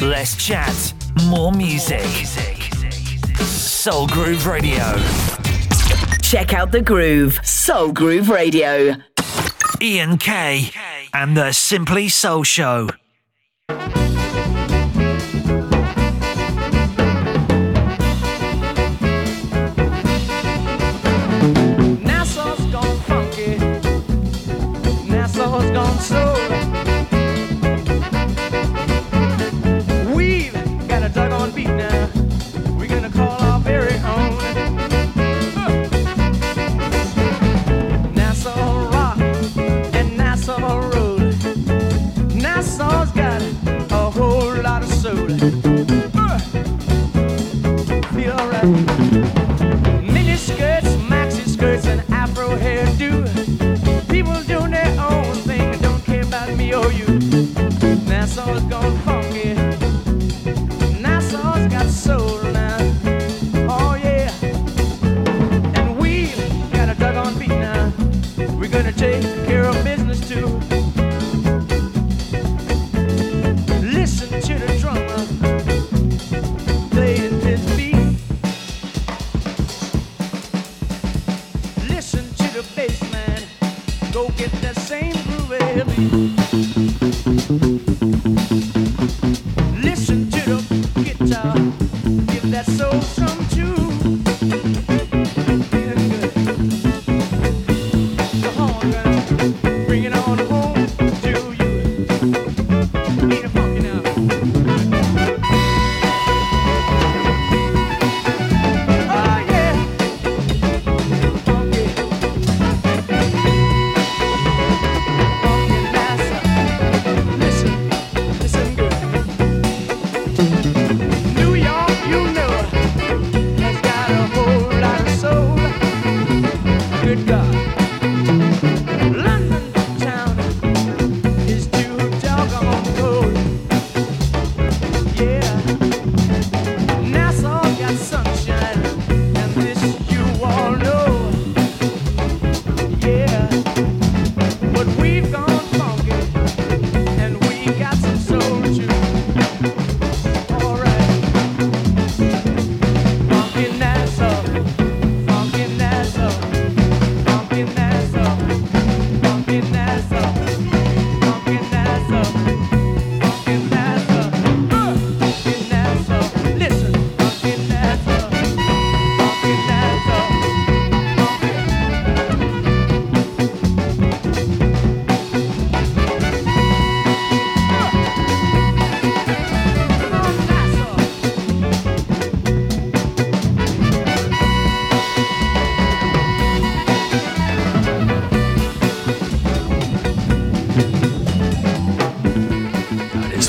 Less chat, more music. Soul Groove Radio. Check out the groove. Soul Groove Radio. Ian K and the Simply Soul Show. was gone.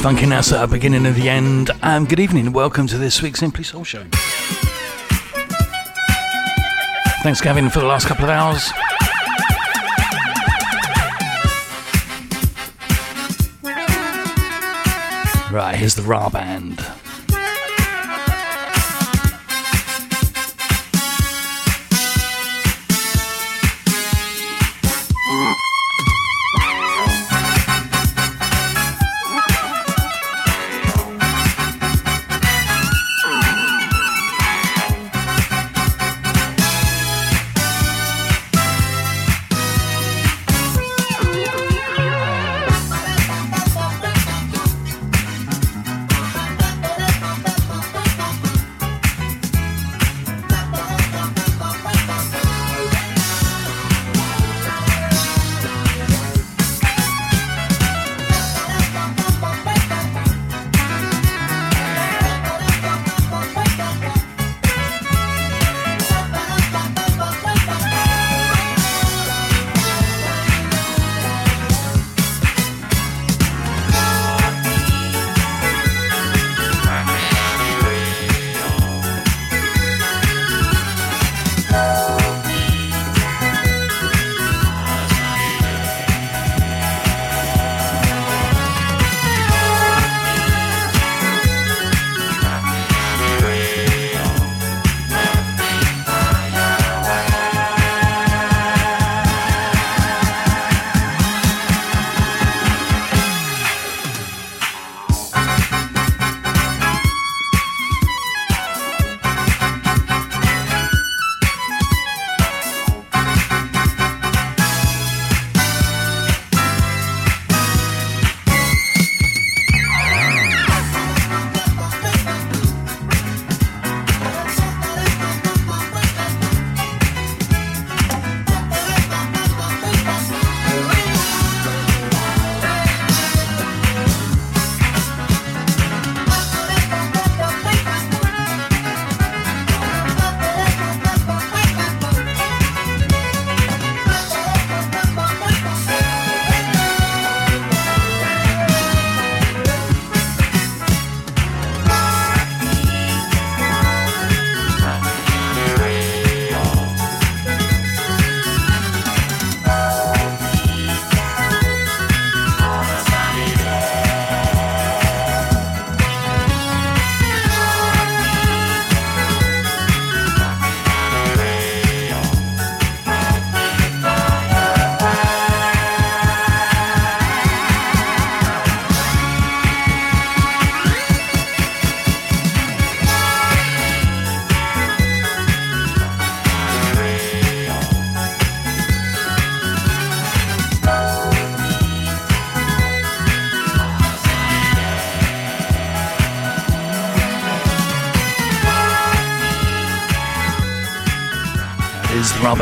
Funky Nassau, beginning of the end. Um, good evening welcome to this week's Simply Soul Show. Thanks, Gavin, for the last couple of hours. Right, here's the Rah Band.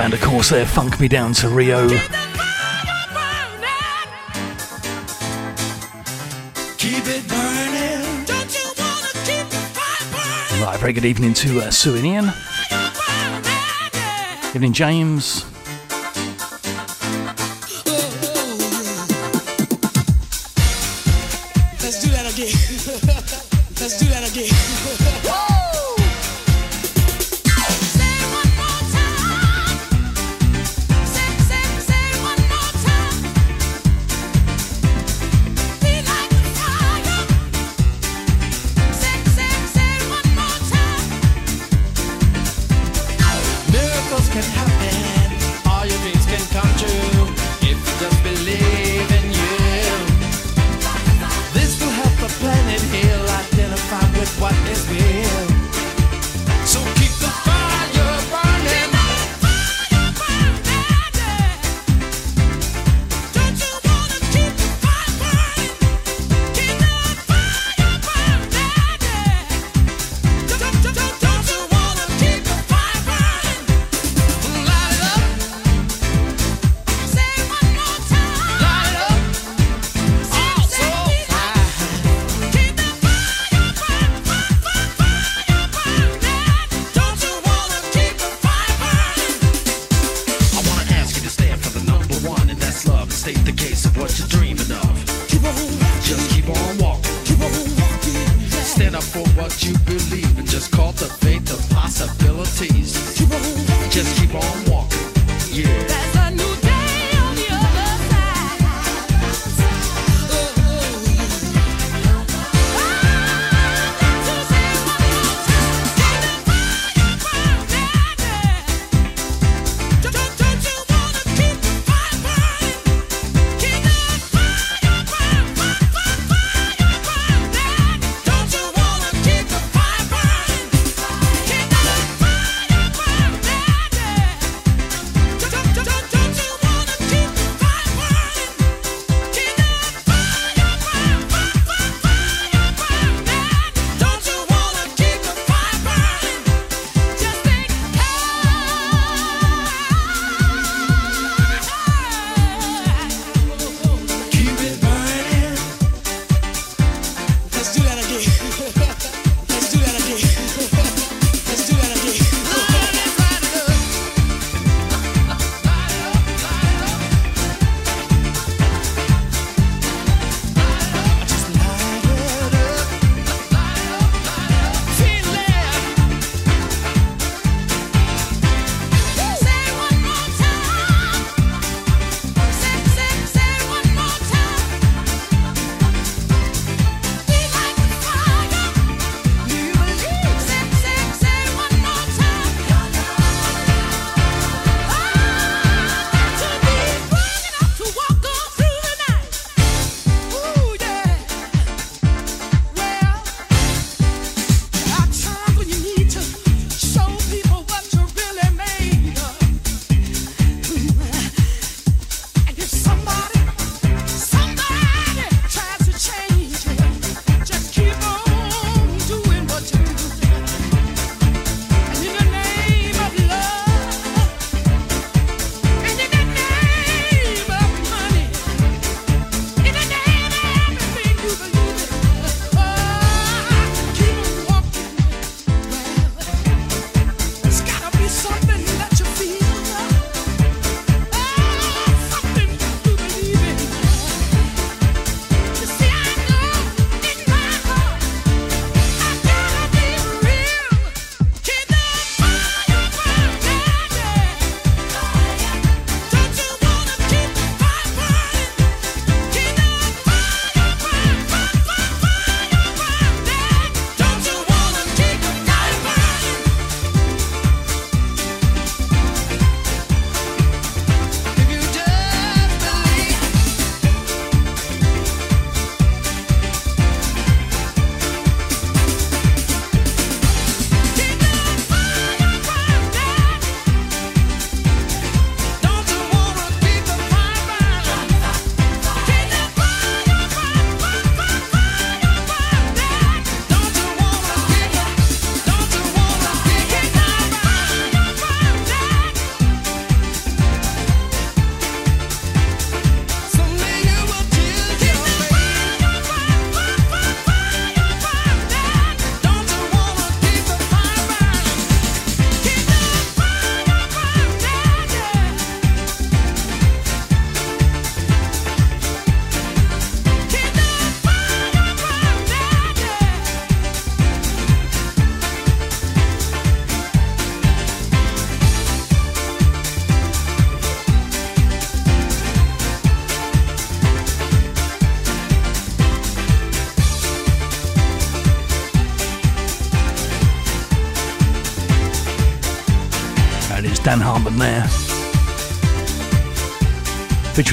Band, of course, there, Funk Me Down to Rio. Right, very good evening to uh, Sue and Ian. Evening, James.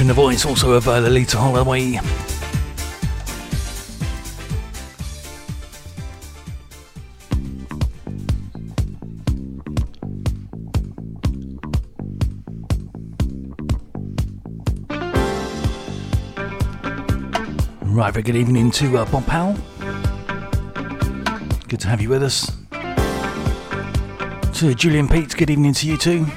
Featuring the voice also of uh, Loleatta Holloway. Right, very good evening to uh, Bob Powell. Good to have you with us. To Julian Pete, good evening to you too.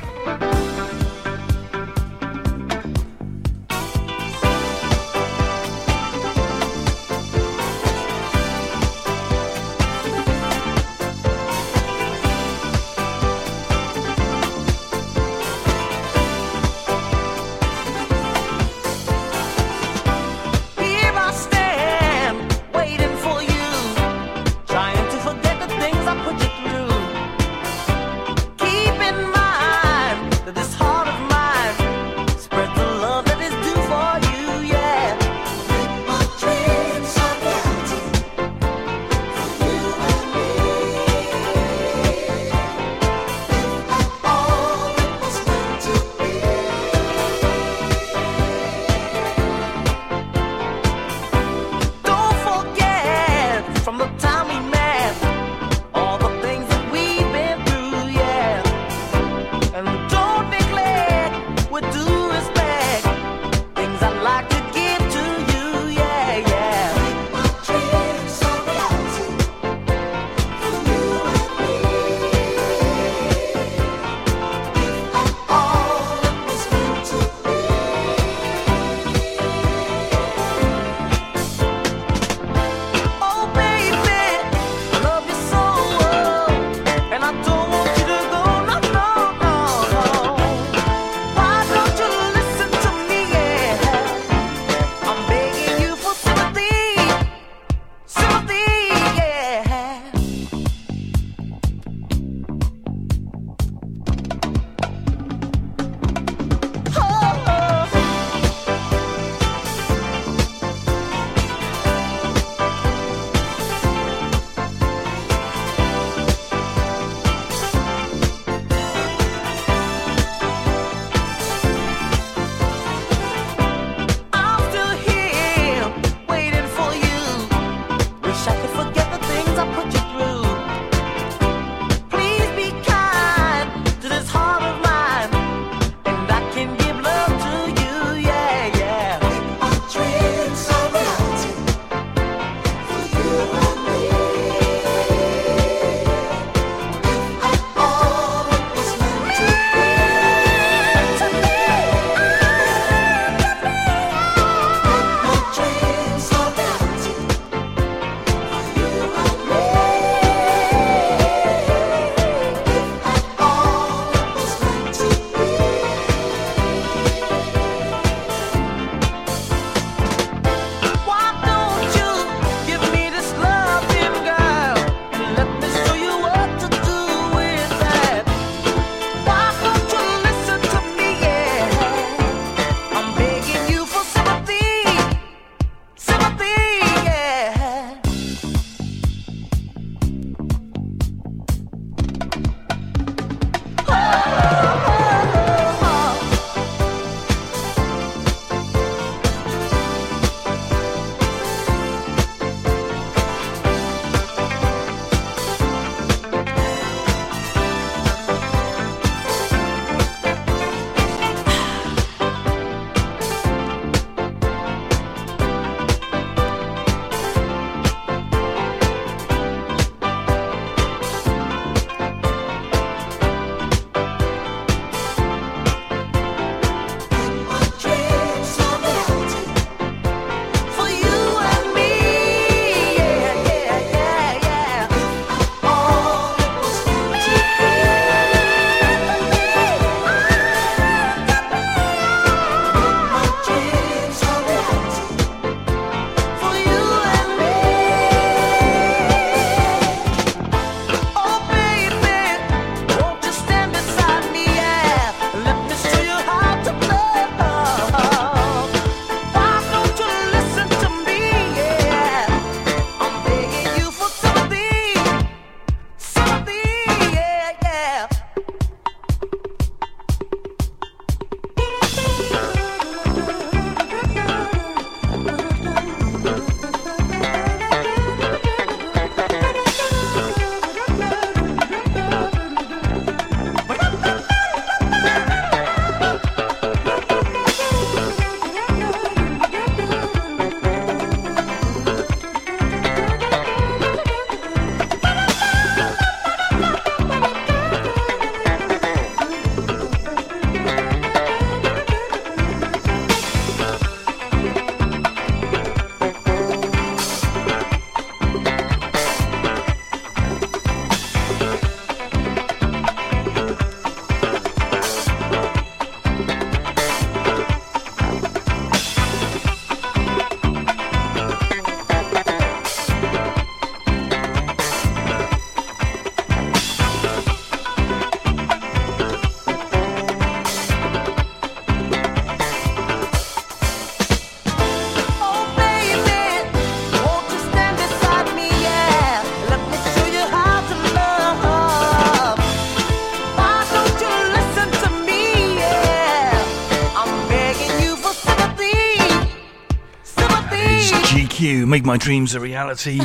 You, make my dreams a reality. A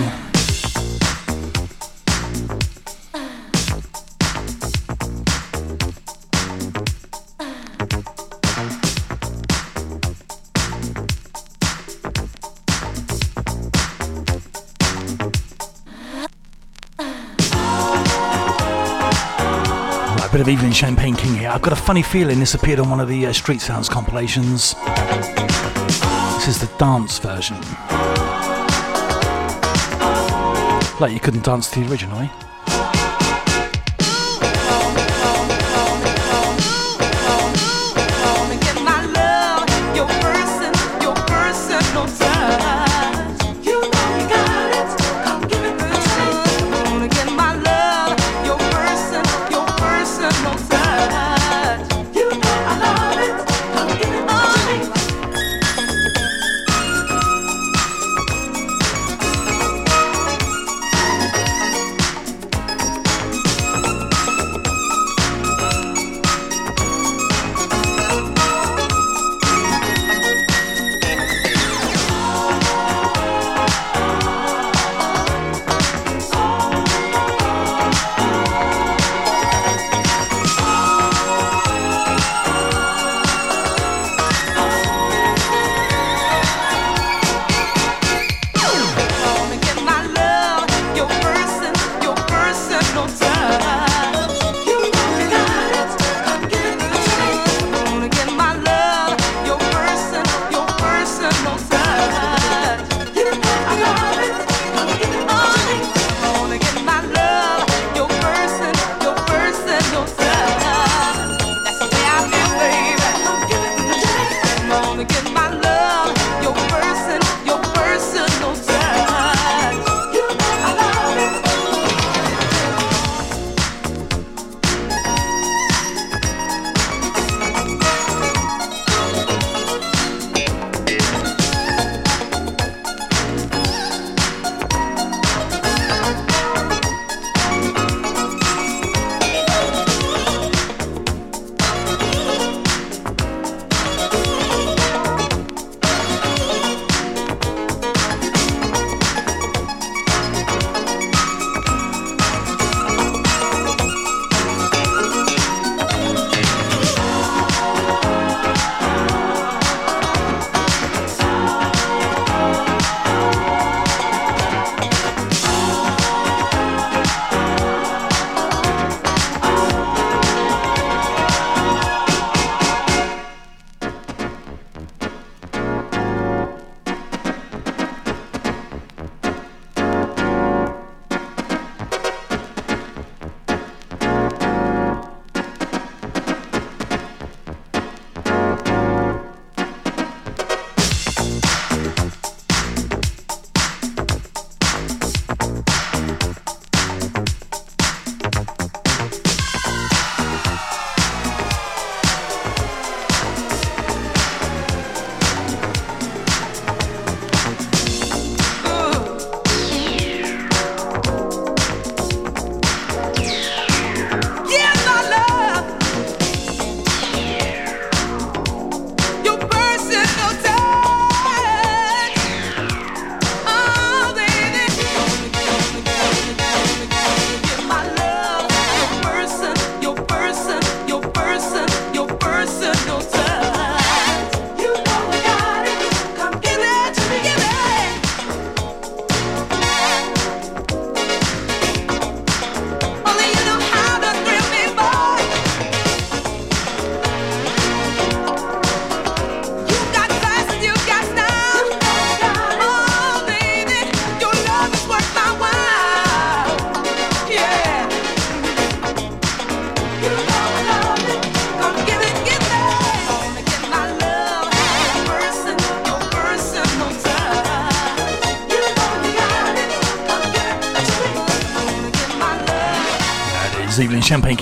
bit of Evelyn Champagne King here. I've got a funny feeling this appeared on one of the uh, Street Sounds compilations. This is the dance version. Like you couldn't dance to the original, eh?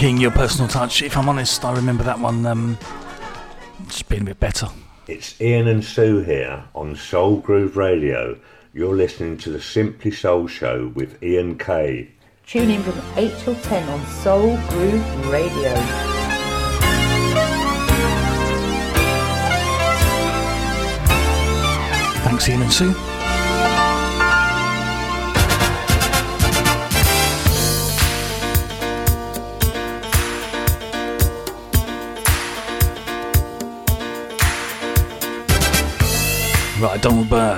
King, your personal touch. If I'm honest, I remember that one um, just being a bit better. It's Ian and Sue here on Soul Groove Radio. You're listening to the Simply Soul Show with Ian K. Tune in from 8 till 10 on Soul Groove Radio. Thanks, Ian and Sue. Right, Donald Byrd.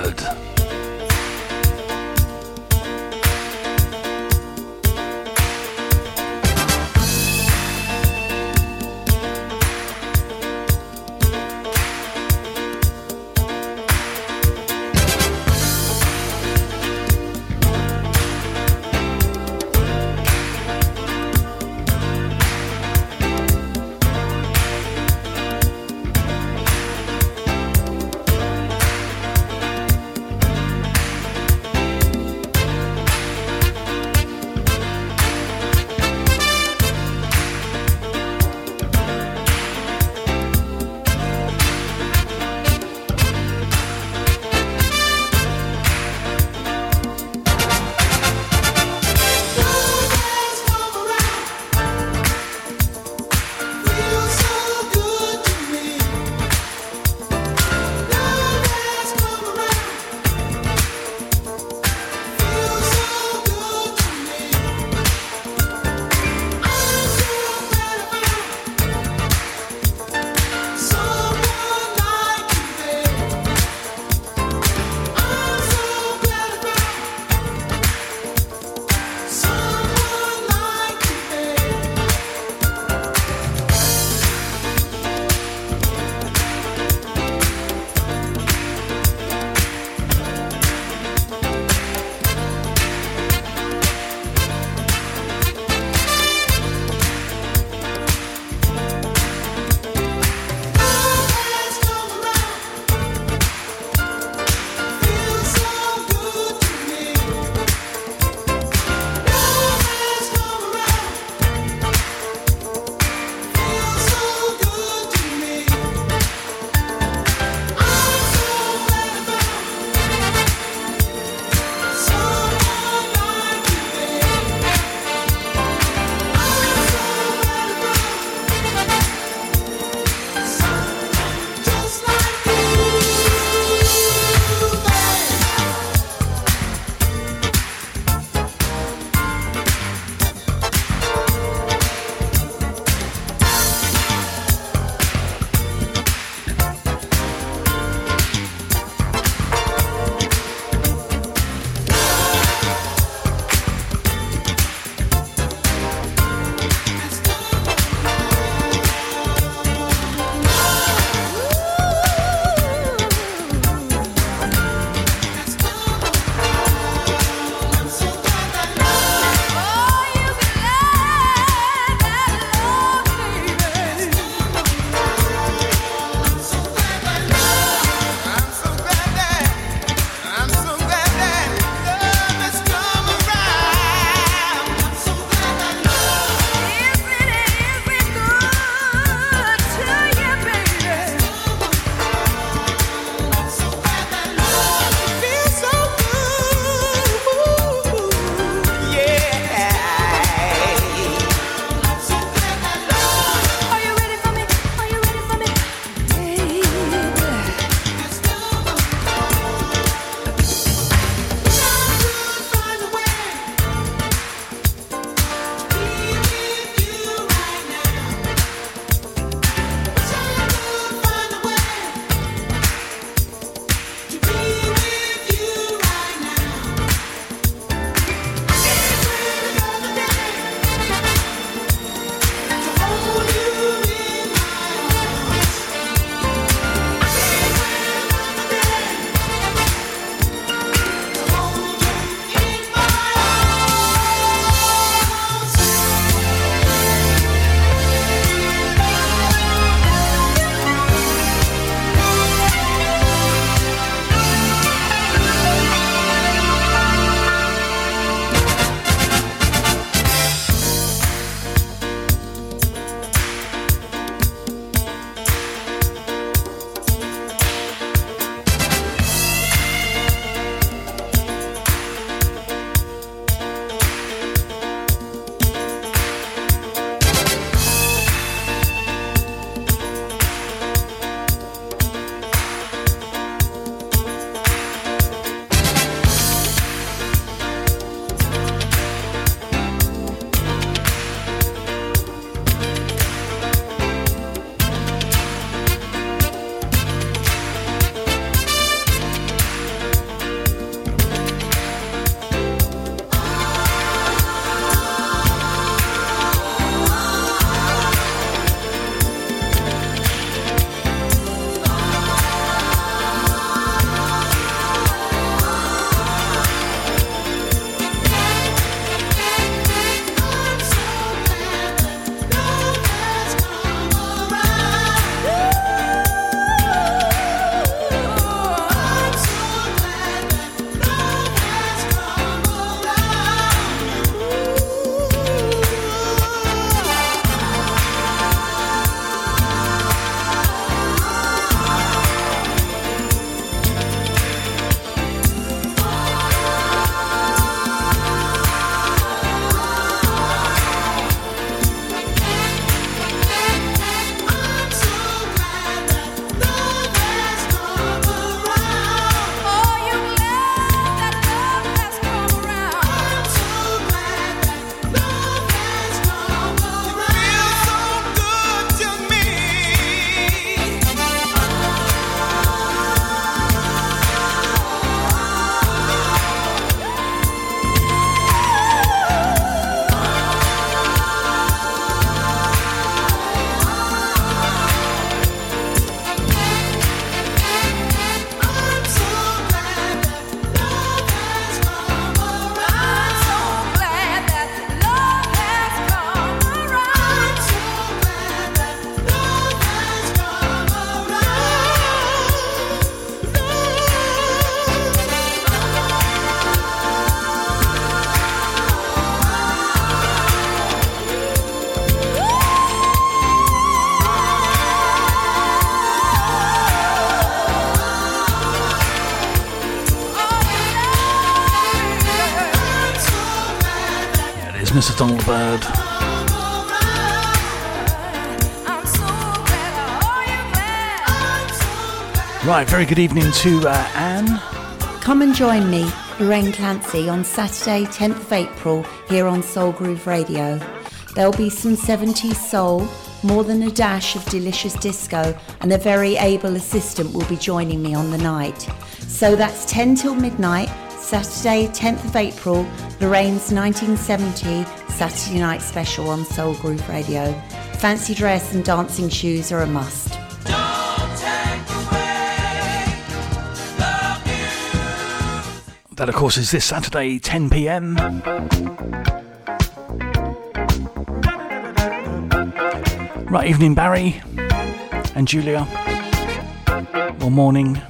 Right, very good evening to uh, Anne. Come and join me, Lorraine Clancy, on Saturday, 10th of April, here on Soul Groove Radio. There'll be some 70s soul, more than a dash of delicious disco, and a very able assistant will be joining me on the night. So that's 10 till midnight, Saturday, 10th of April, Lorraine's 1970 Saturday night special on Soul Groove Radio. Fancy dress and dancing shoes are a must. That, of course, is this Saturday, 10 pm. Right, evening, Barry and Julia. Or morning.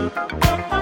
The night.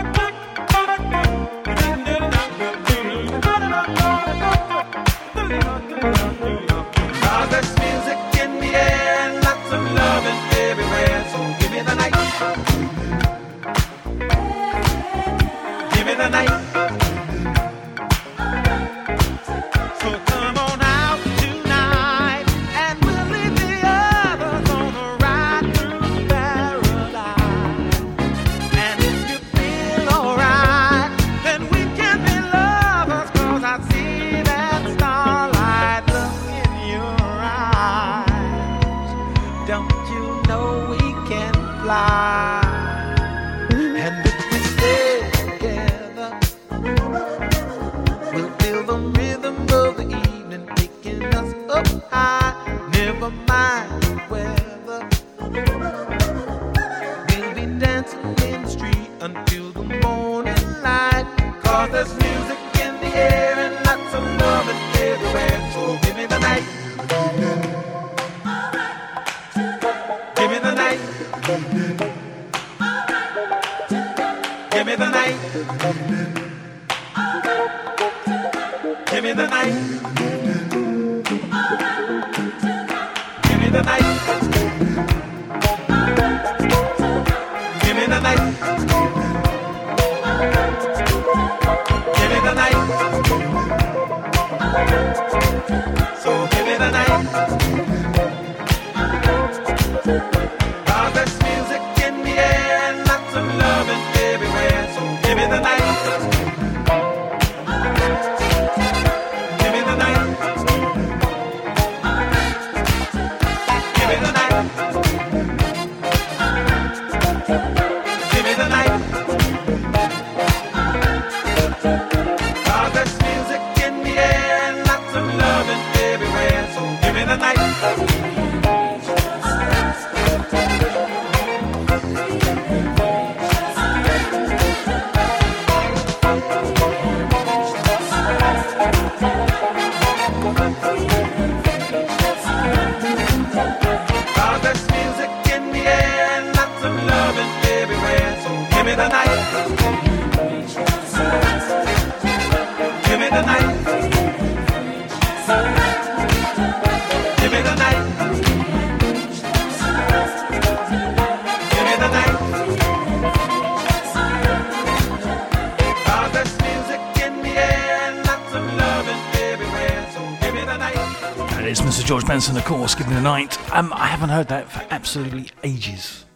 Benson, of course, Gimme the Night. Um, I haven't heard that for absolutely ages.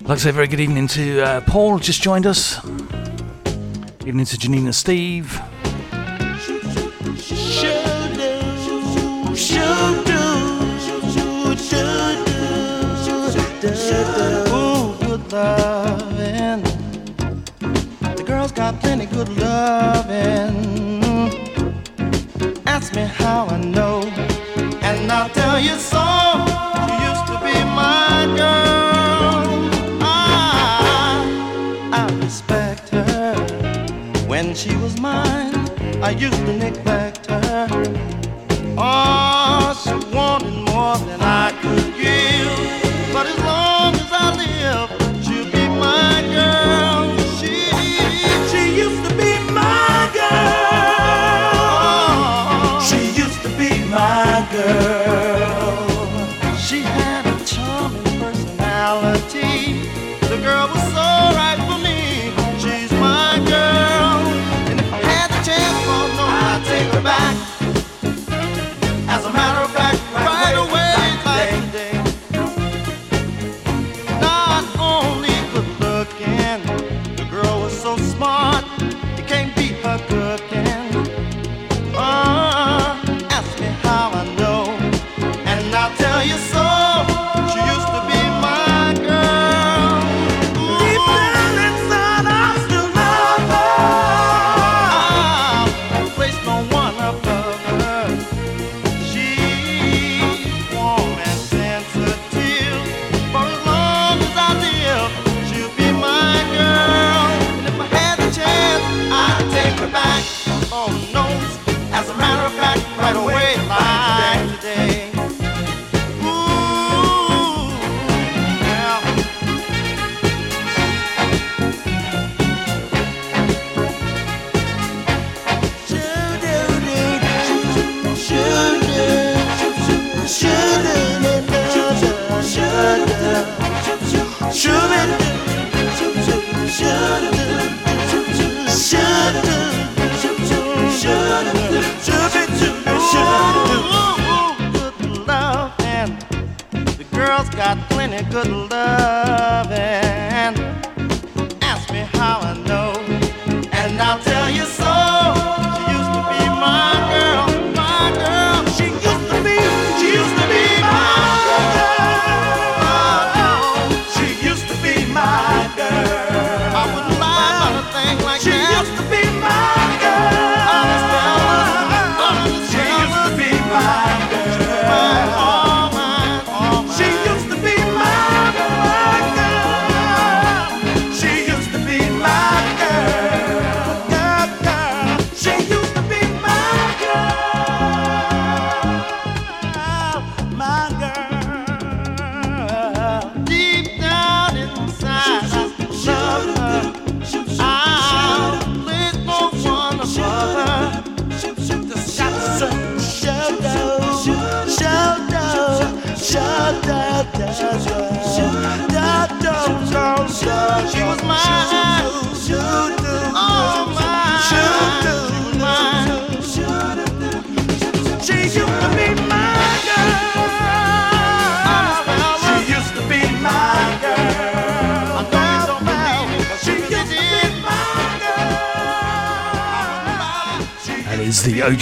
Like I say, very good evening to uh, Paul, just joined us. Evening to Janina Steve.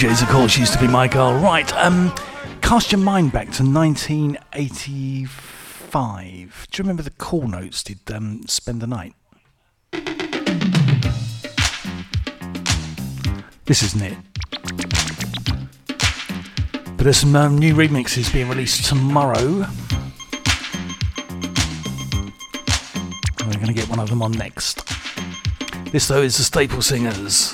O'Jays, of course, used to be my girl. Right, um, cast your mind back to 1985. Do you remember the Cool Notes did um, Spend the Night? This isn't it. But there's some um, new remixes being released tomorrow. And we're going to get one of them on next. This, though, is the Staple Singers.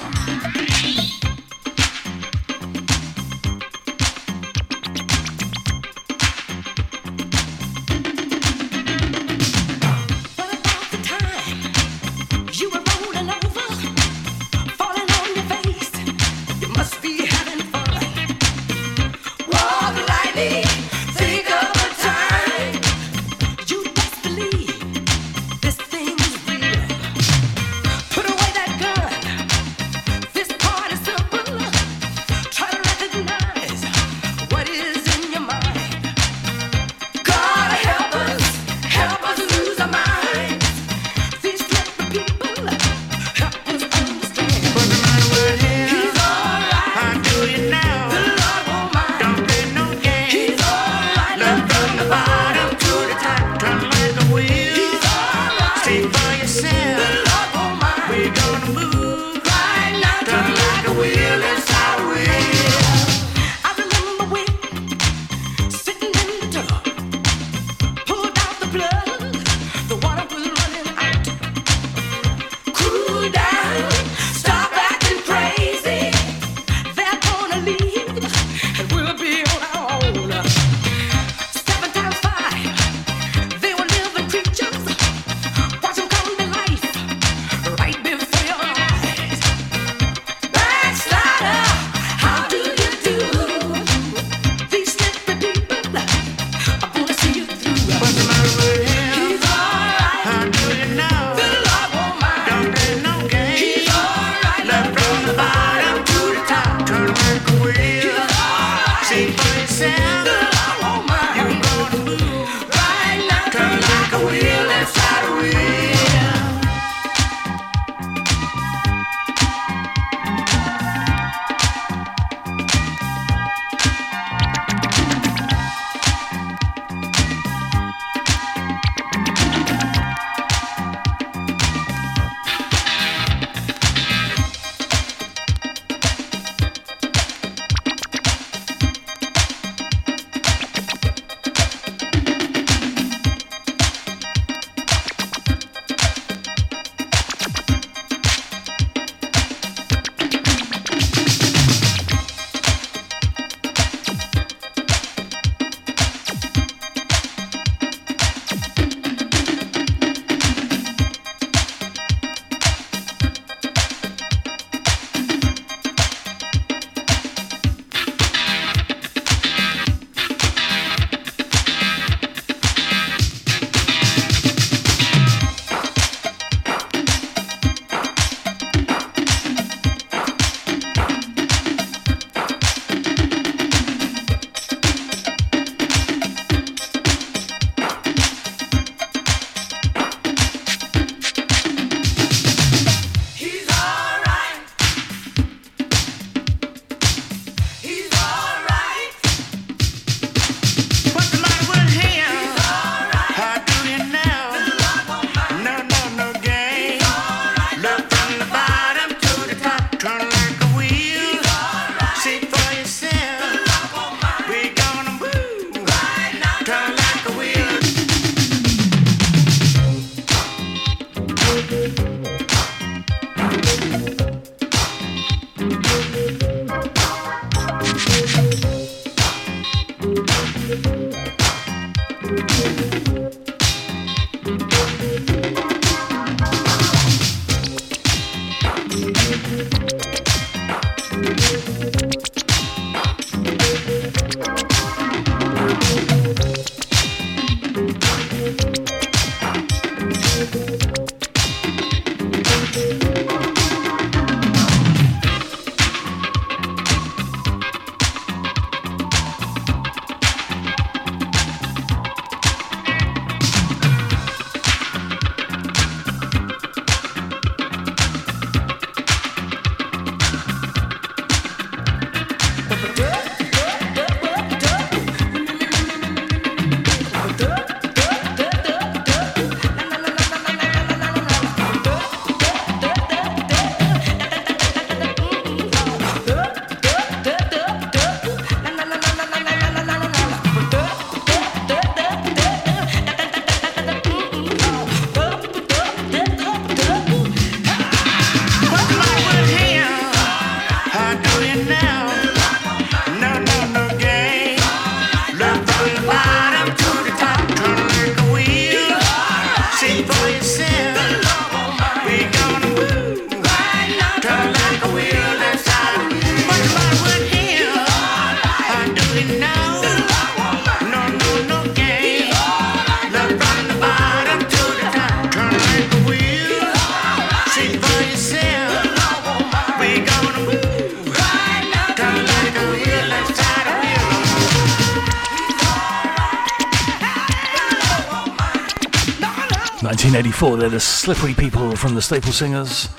They're the Slippery People from the Staple Singers.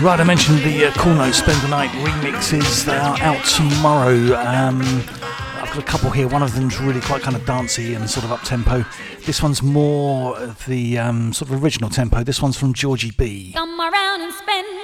Right, I mentioned the uh, Cool Spend the Night remixes. They are out tomorrow. Um, I've got a couple here. One of them's really quite kind of dancey and sort of up tempo. This one's more the um, sort of original tempo. This one's from Georgie B. Come around and spend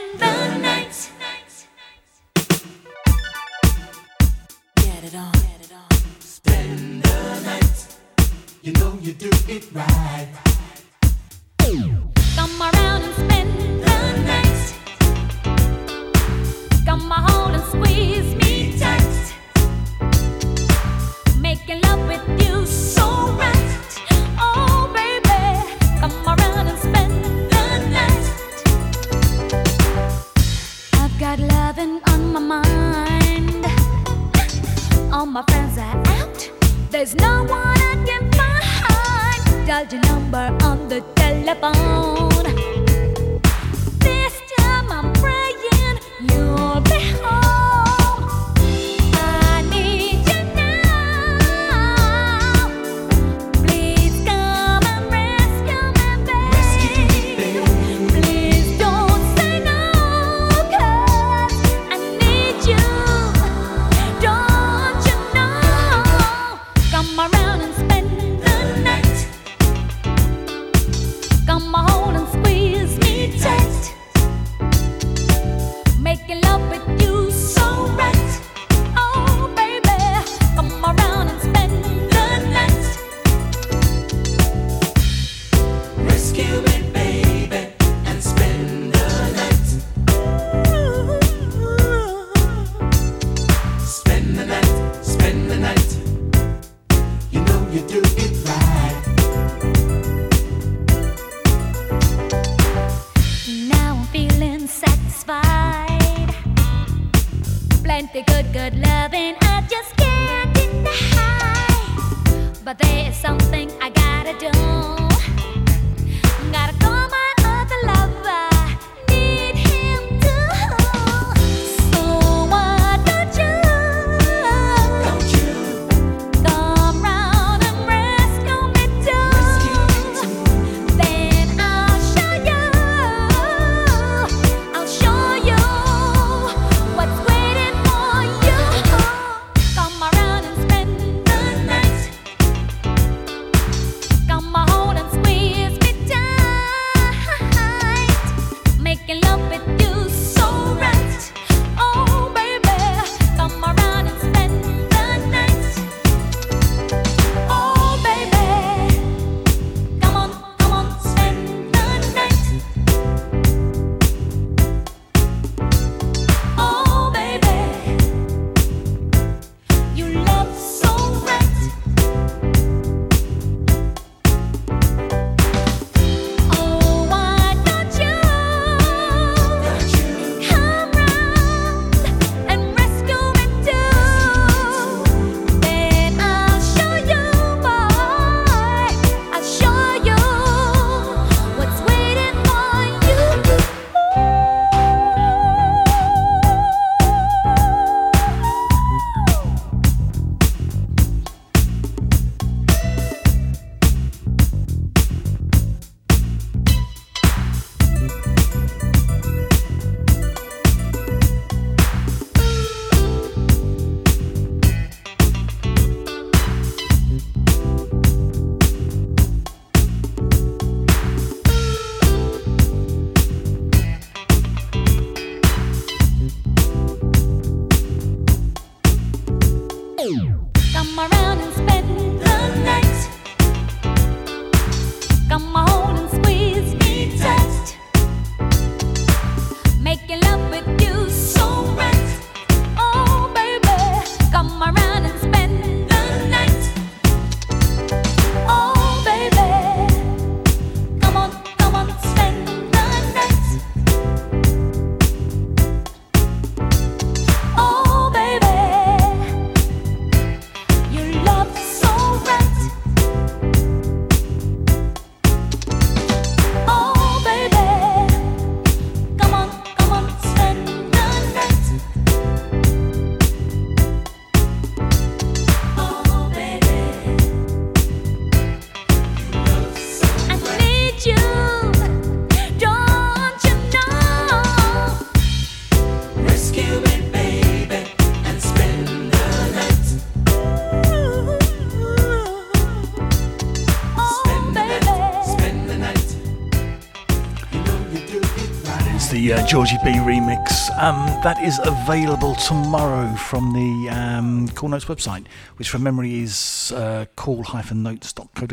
Georgie B remix. Um, that is available tomorrow from the um, Cool Notes website, which from memory is uh, cool-notes.co.uk.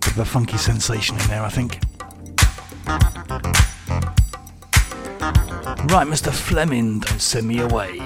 Bit of a funky sensation in there, I think. Right, Mr. Fleming, don't send me away.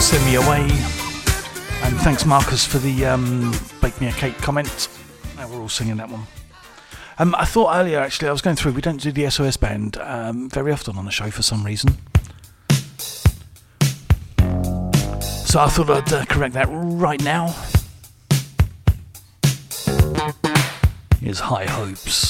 Don't Send Me Away. And thanks, Marcus, for the um, Bake Me a Cake comment. Uh, we're all singing that one. Um, I thought earlier, actually, I was going through, we don't do the SOS band um, very often on the show for some reason. So I thought I'd uh, correct that right now. Here's High Hopes.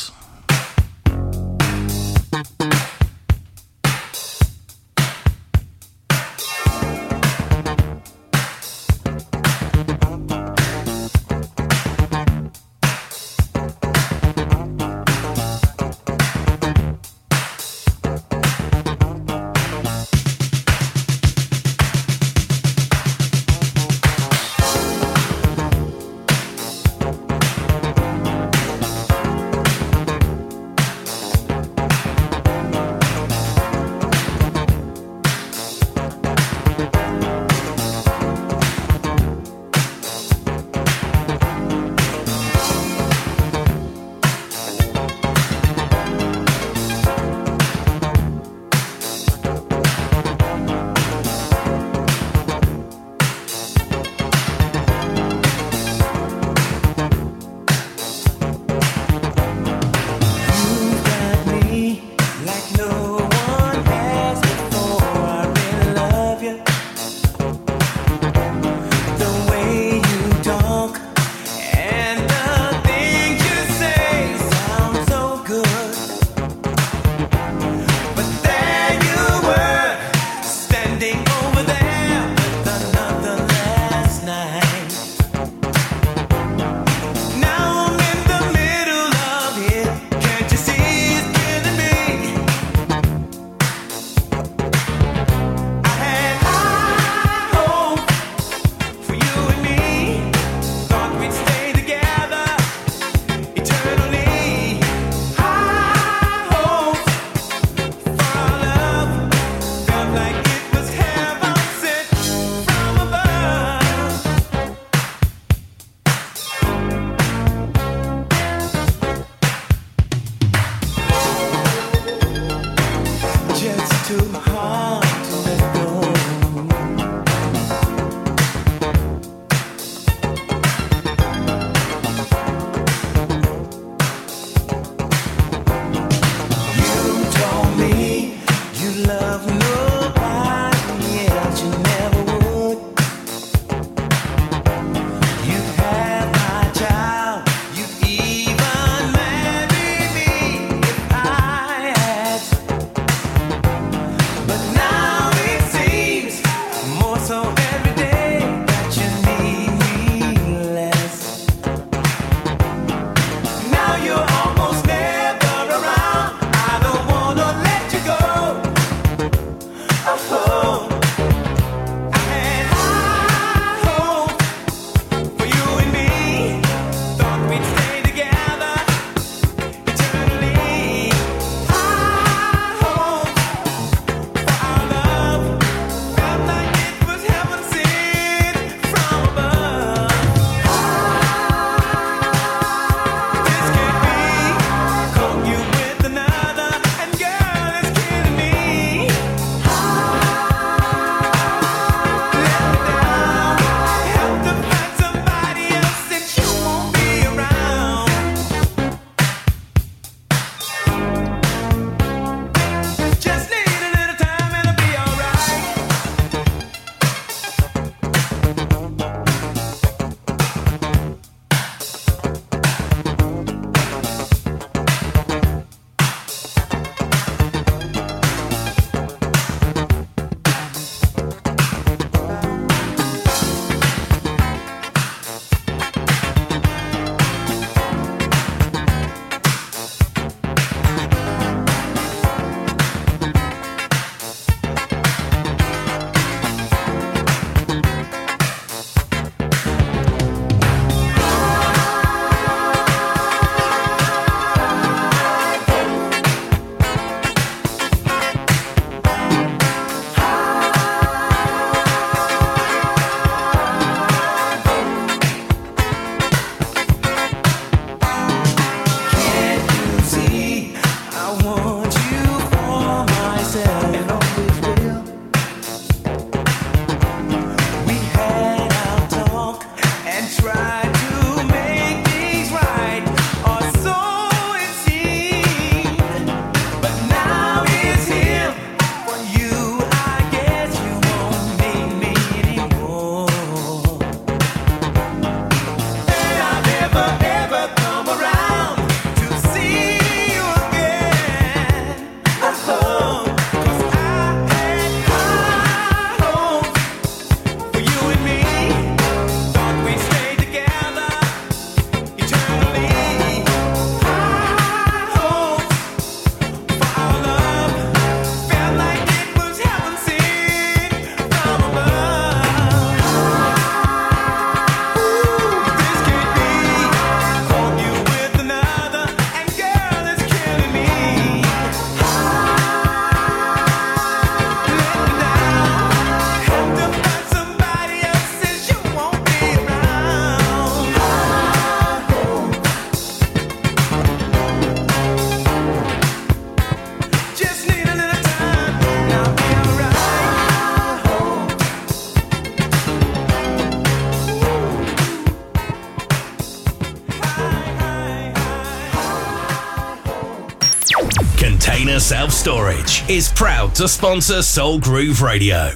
Self Storage is proud to sponsor Soul Groove Radio.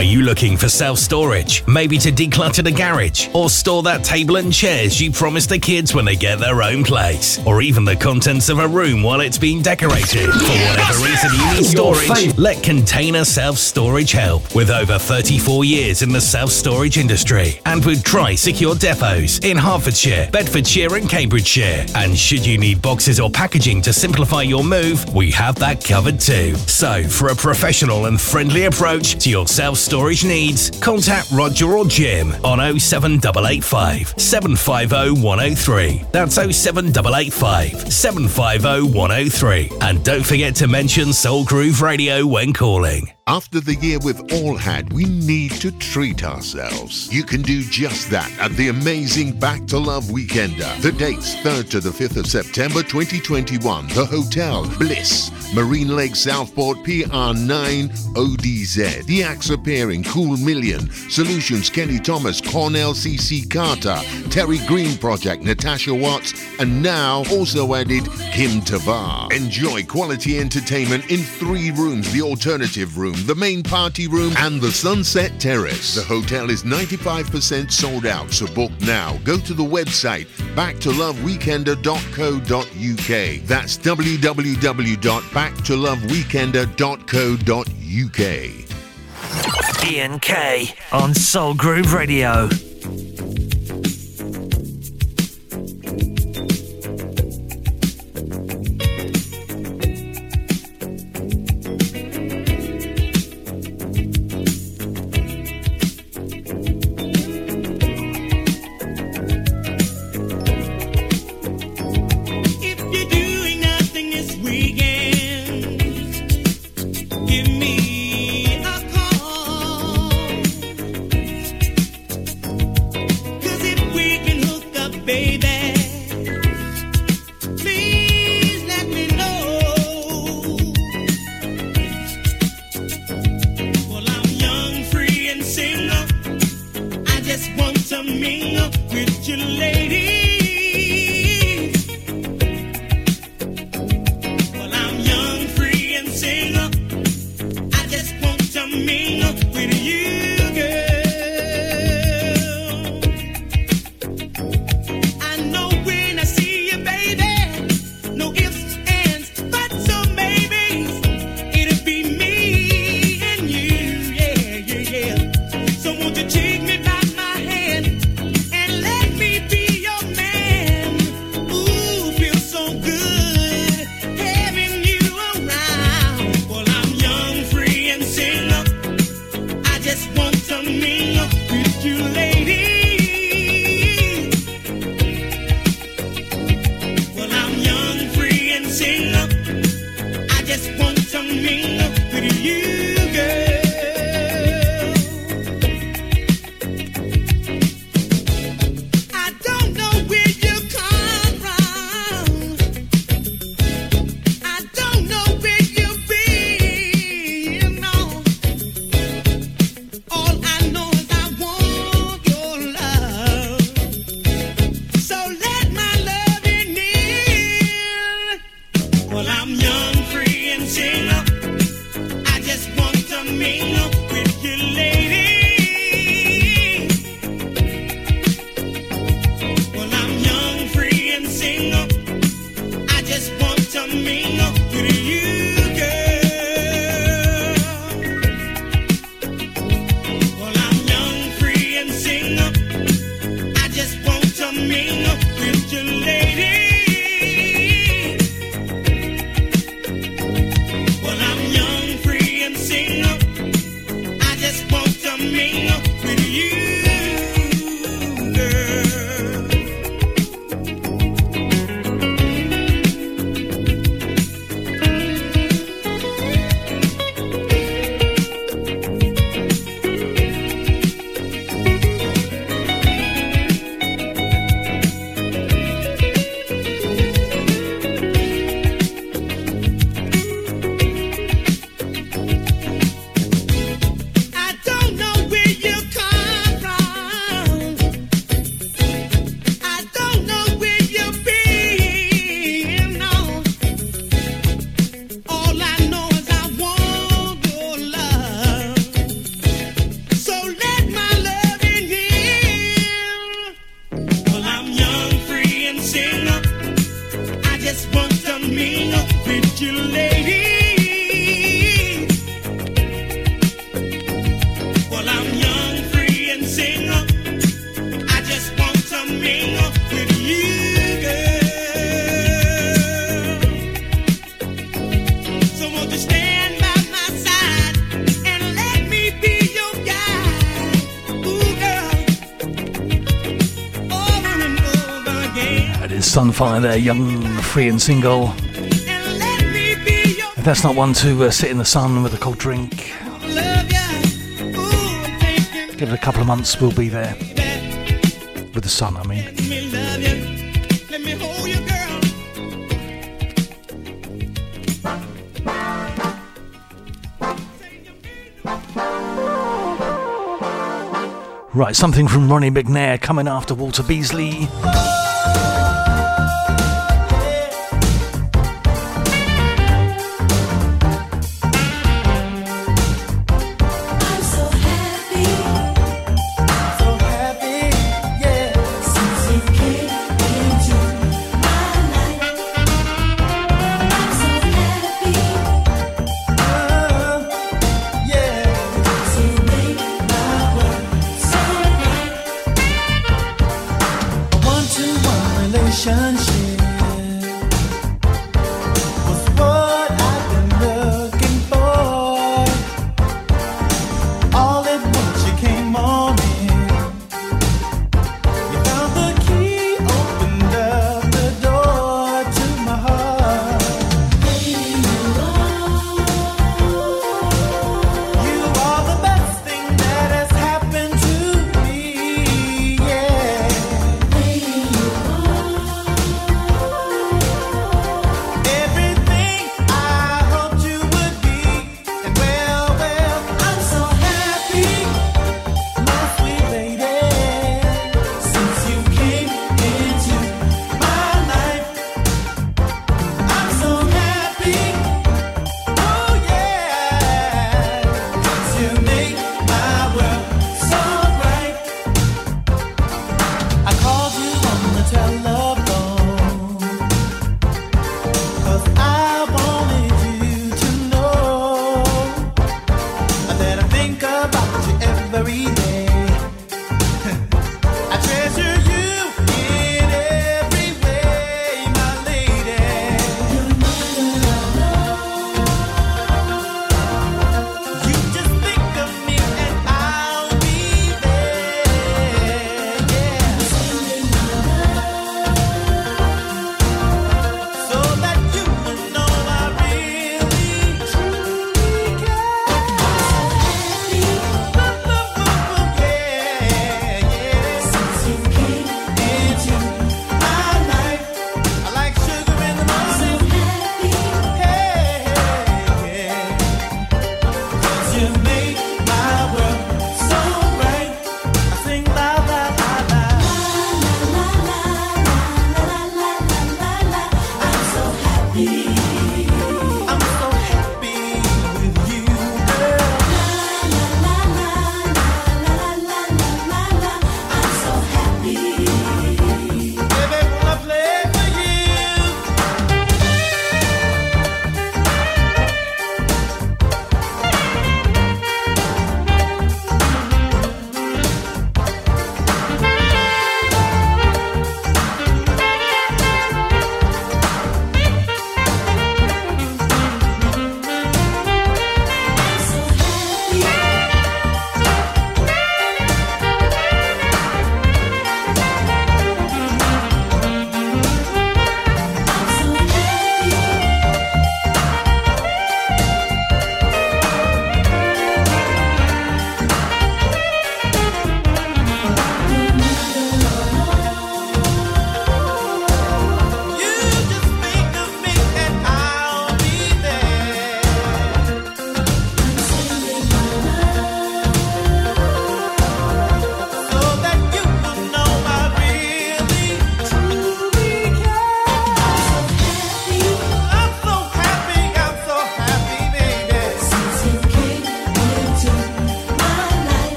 Are you looking for self storage? Maybe to declutter the garage or store that table and chairs you promised the kids when they get their own place? Or even the contents of a room while it's being decorated? For whatever reason you need storage, let Container Self Storage help. With over 34 years in the self storage industry and with dry secure depots in Hertfordshire, Bedfordshire, and Cambridgeshire. And should you need boxes or packaging to simplify your move, we have that covered too. So, for a professional and friendly approach to your self storage needs, contact Roger or Jim on 07885 750 103. That's 07885 750 103. And don't forget to mention Soul Groove Radio when calling. After the year we've all had, we need to treat ourselves. You can do just that at the amazing Back to Love Weekender. The dates 3rd to the 5th of September 2021. The Hotel Bliss, Marine Lake Southport PR9 ODZ. The acts appearing Cool Million, Solutions Kenny Thomas, Cornell CC Carter, Terry Green Project, Natasha Watts, and now also added Kim Tavar. Enjoy quality entertainment in three rooms the alternative room, the main party room, and the Sunset Terrace. The hotel is 95% sold out, so book now. Go to the website backtoloveweekender.co.uk. That's www.backtoloveweekender.co.uk. Ian K on Soul Groove Radio. fire there, young, free and single. If that's not one to uh, sit in the sun with a cold drink, give it a couple of months, we'll be there. With the sun, I mean. Me, right, something from Ronnie McNeir coming after Walter Beasley.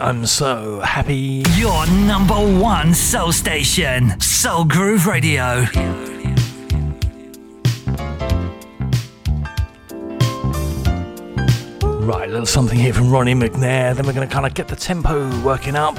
I'm so happy. Your number one soul station, Soul Groove Radio. Right, a little something here from Ronnie McNeir. Then we're going to kind of get the tempo working up.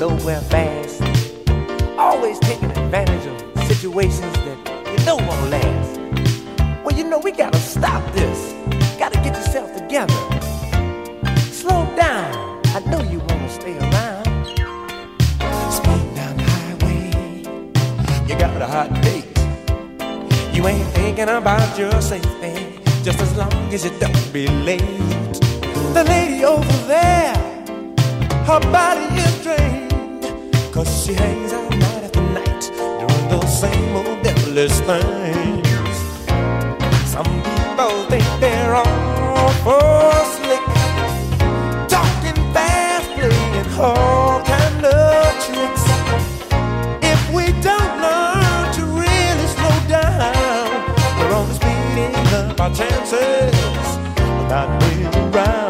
Nowhere fast, always taking advantage of situations that you know won't last. Well, you know we gotta stop this. Gotta get yourself together. Slow down. I know you wanna stay around. Speed down the highway. You got a hot date. You ain't thinking about your safety, just as long as you don't be late. The lady over there, her body is drained, cause she hangs out night after night, doing those same old devilish things. Some people think they're all for slick, talking fast, playing all kind of tricks. If we don't learn to really slow down, we're on the speeding up our chances. Not waiting around.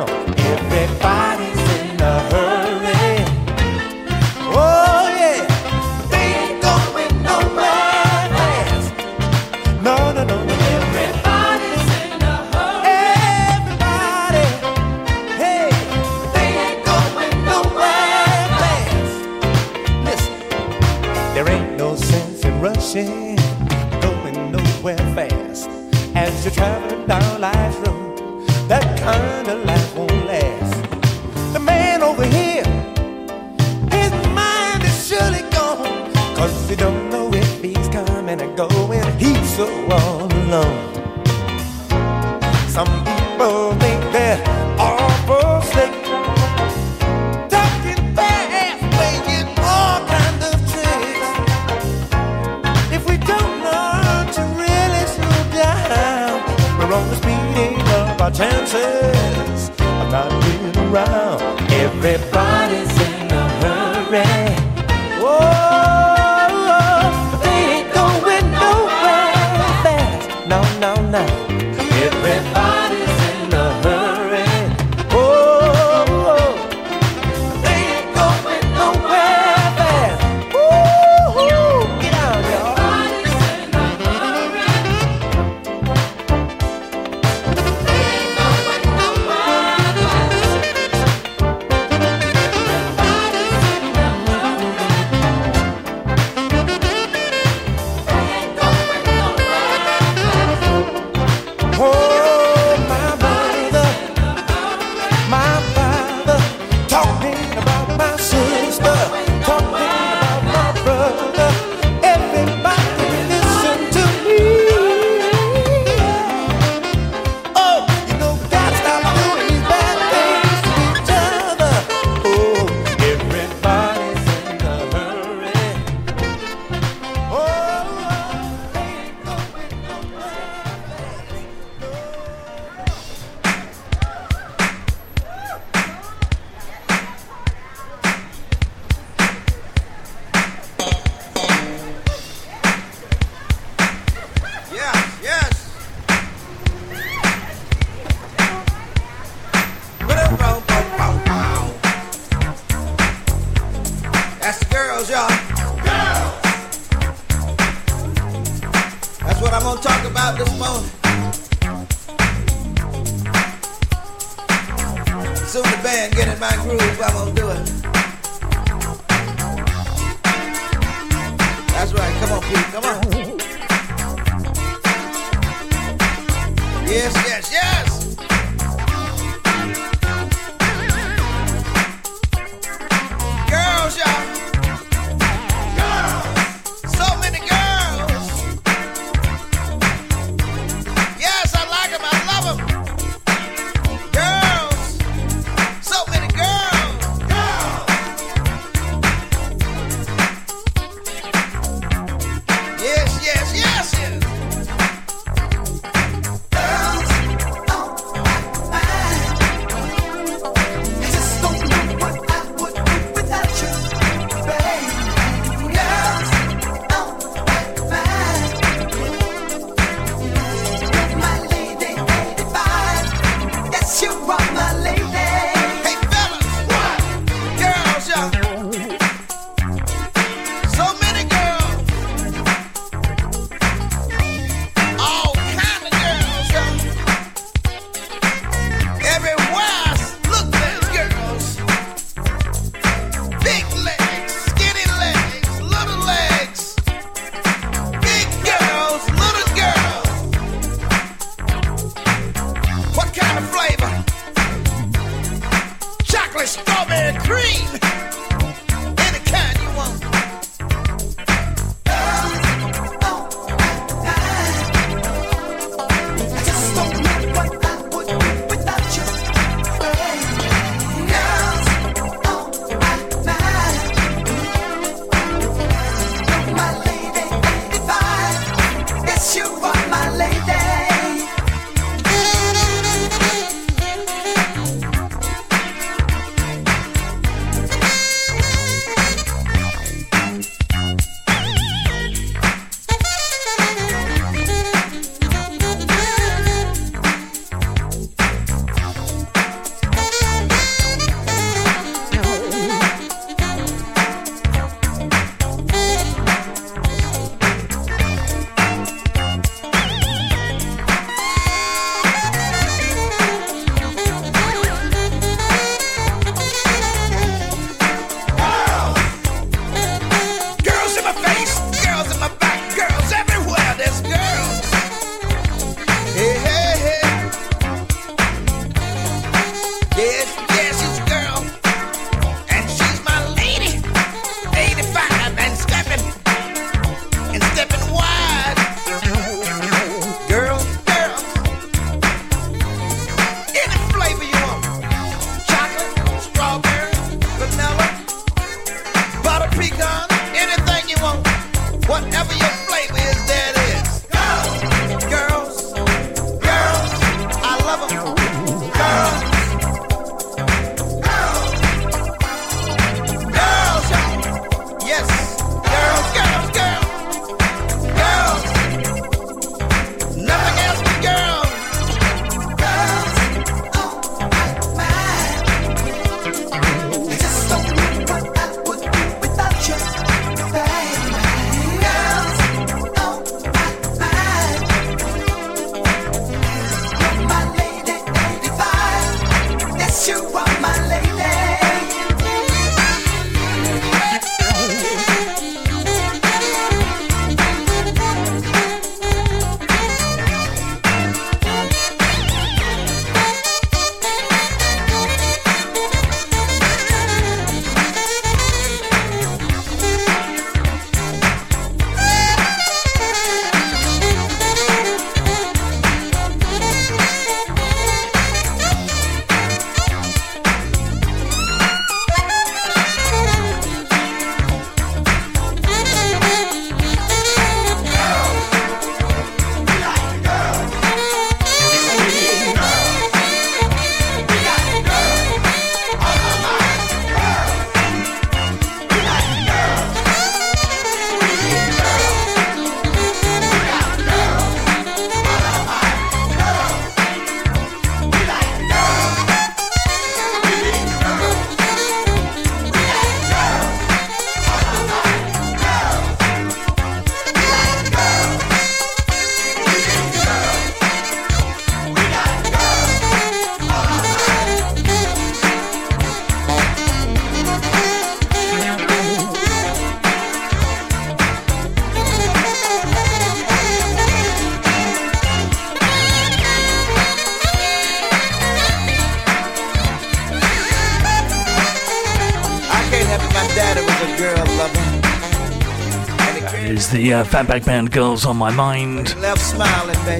Fatback Band Girls on My Mind.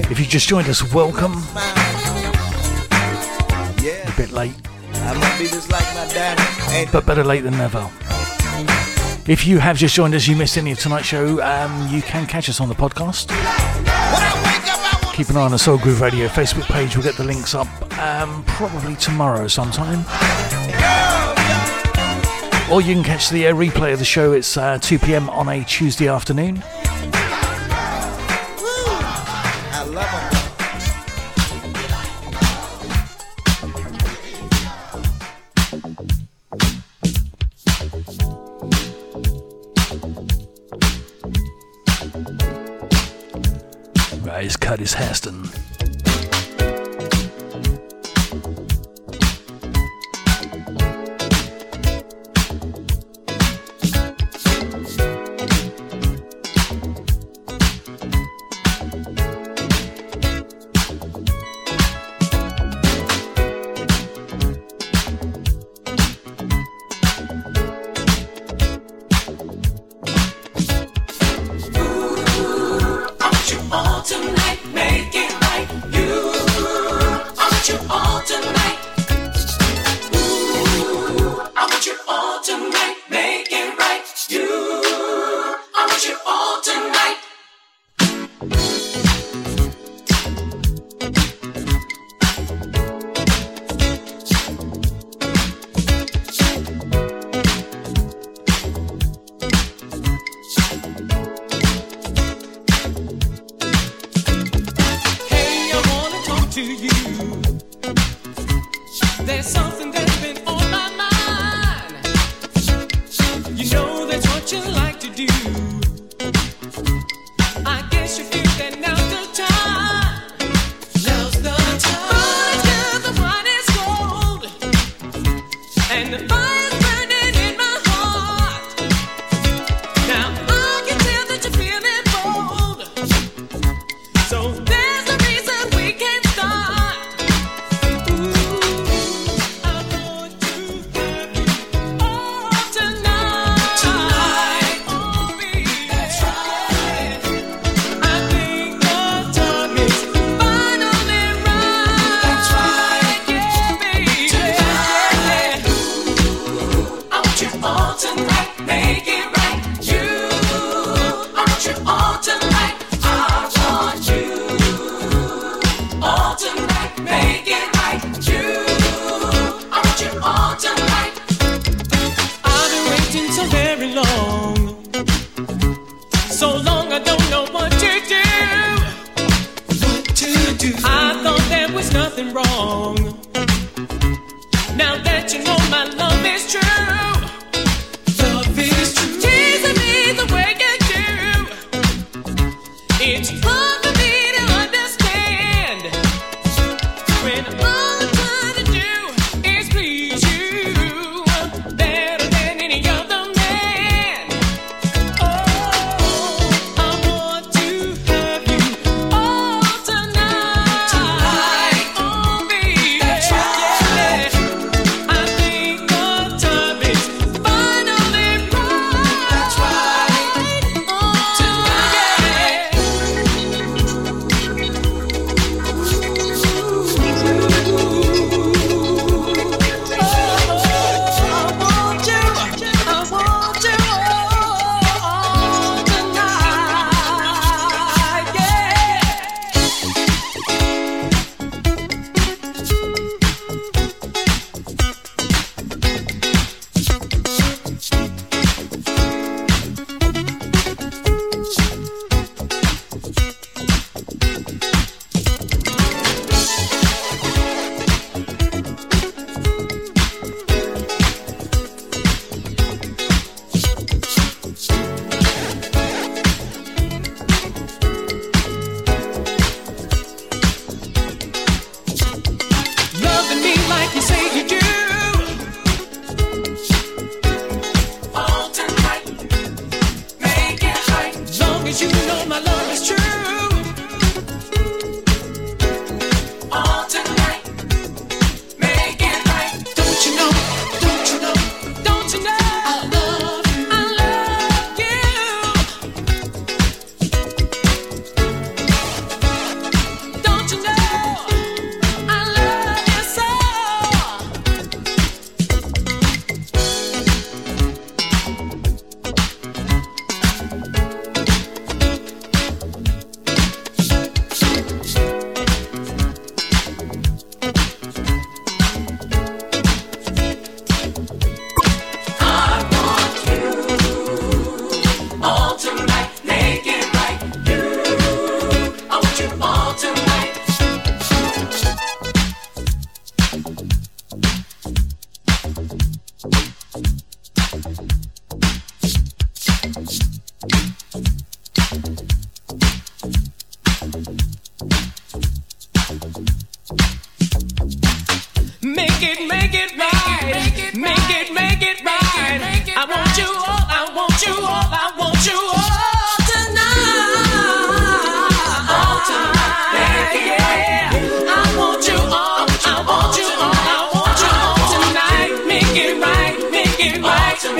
If you just joined us, welcome. Yeah. A bit late. But better late than never. If you have just joined us, you missed any of tonight's show, um, you can catch us on the podcast. Keep an eye on the Soul Groove Radio Facebook page. We'll get the links up um, probably tomorrow sometime. Or you can catch the uh, replay of the show. It's uh, 2 p.m. on a Tuesday afternoon.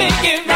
Right,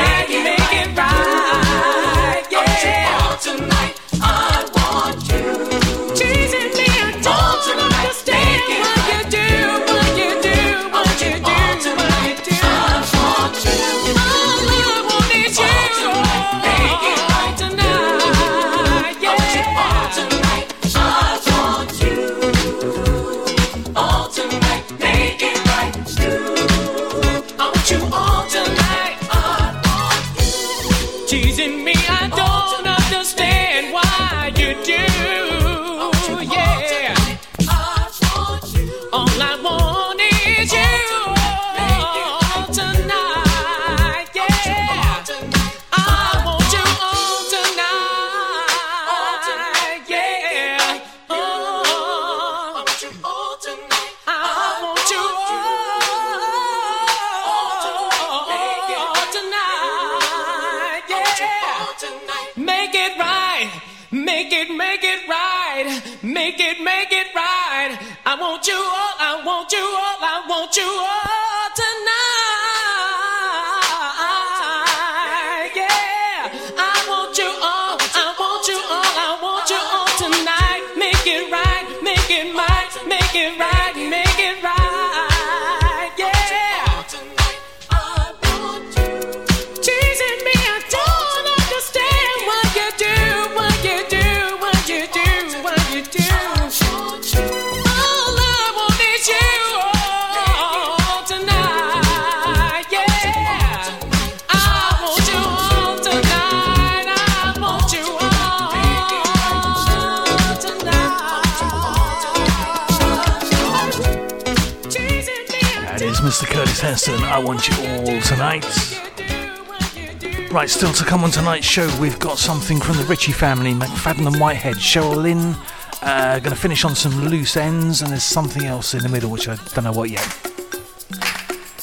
show, we've got something from the Ritchie family, McFadden and Whitehead, Cheryl Lynn. Uh, gonna finish on some loose ends, and there's something else in the middle which I don't know what yet.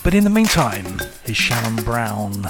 But in the meantime, is Sharon Brown.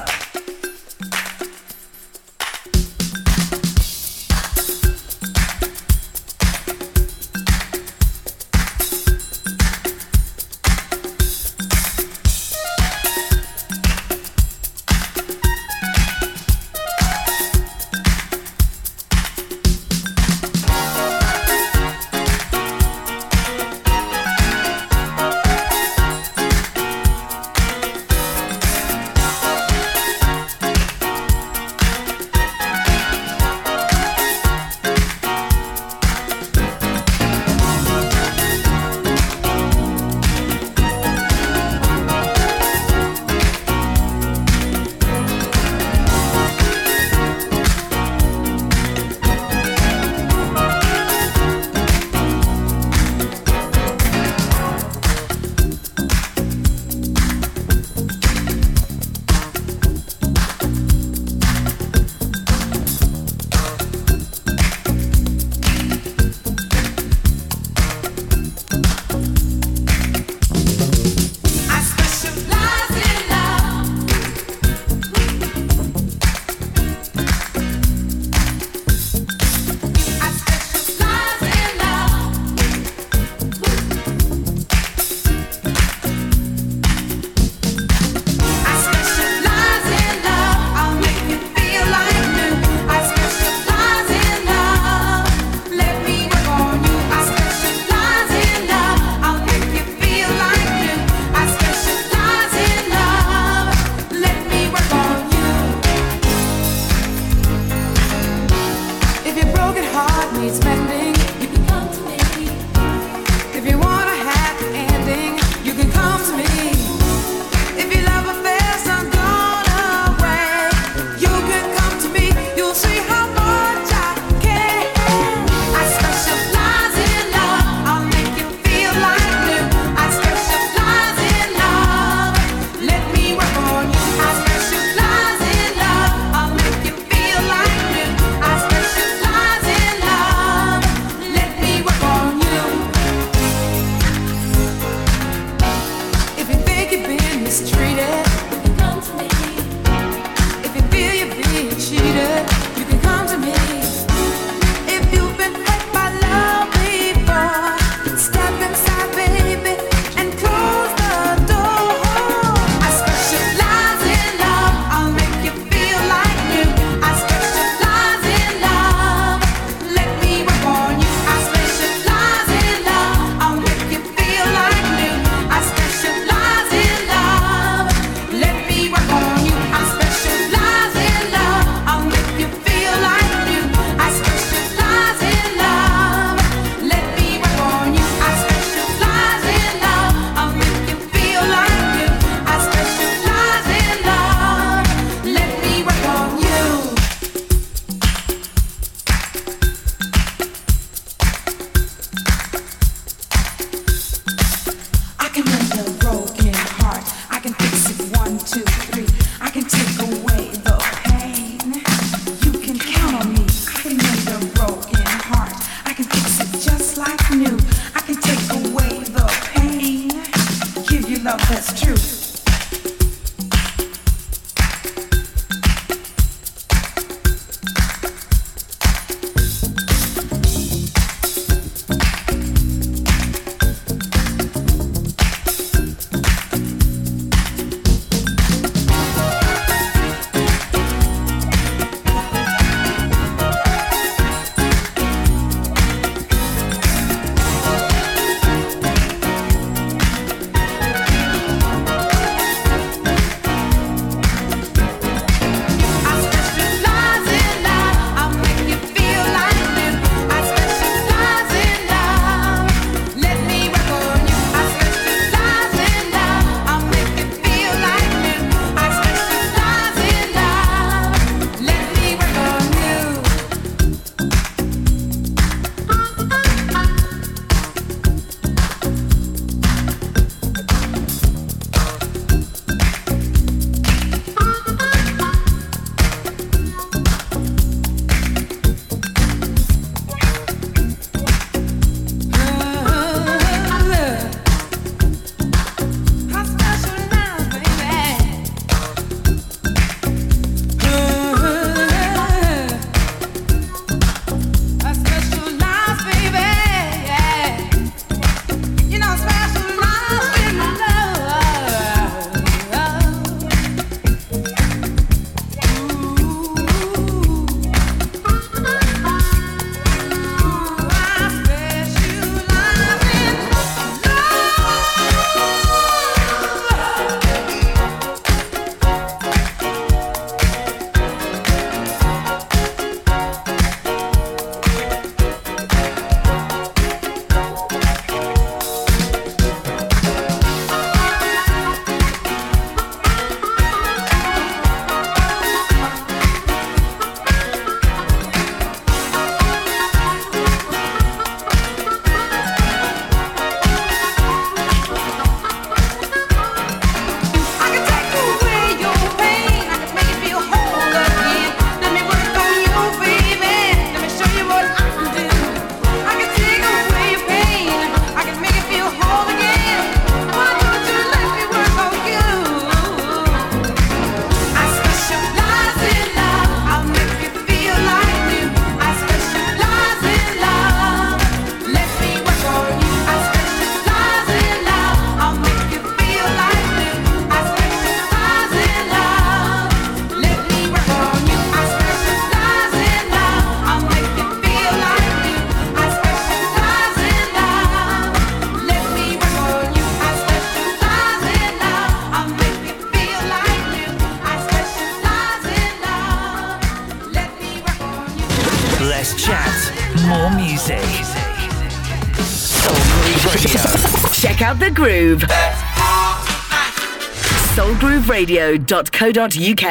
radio.co.uk.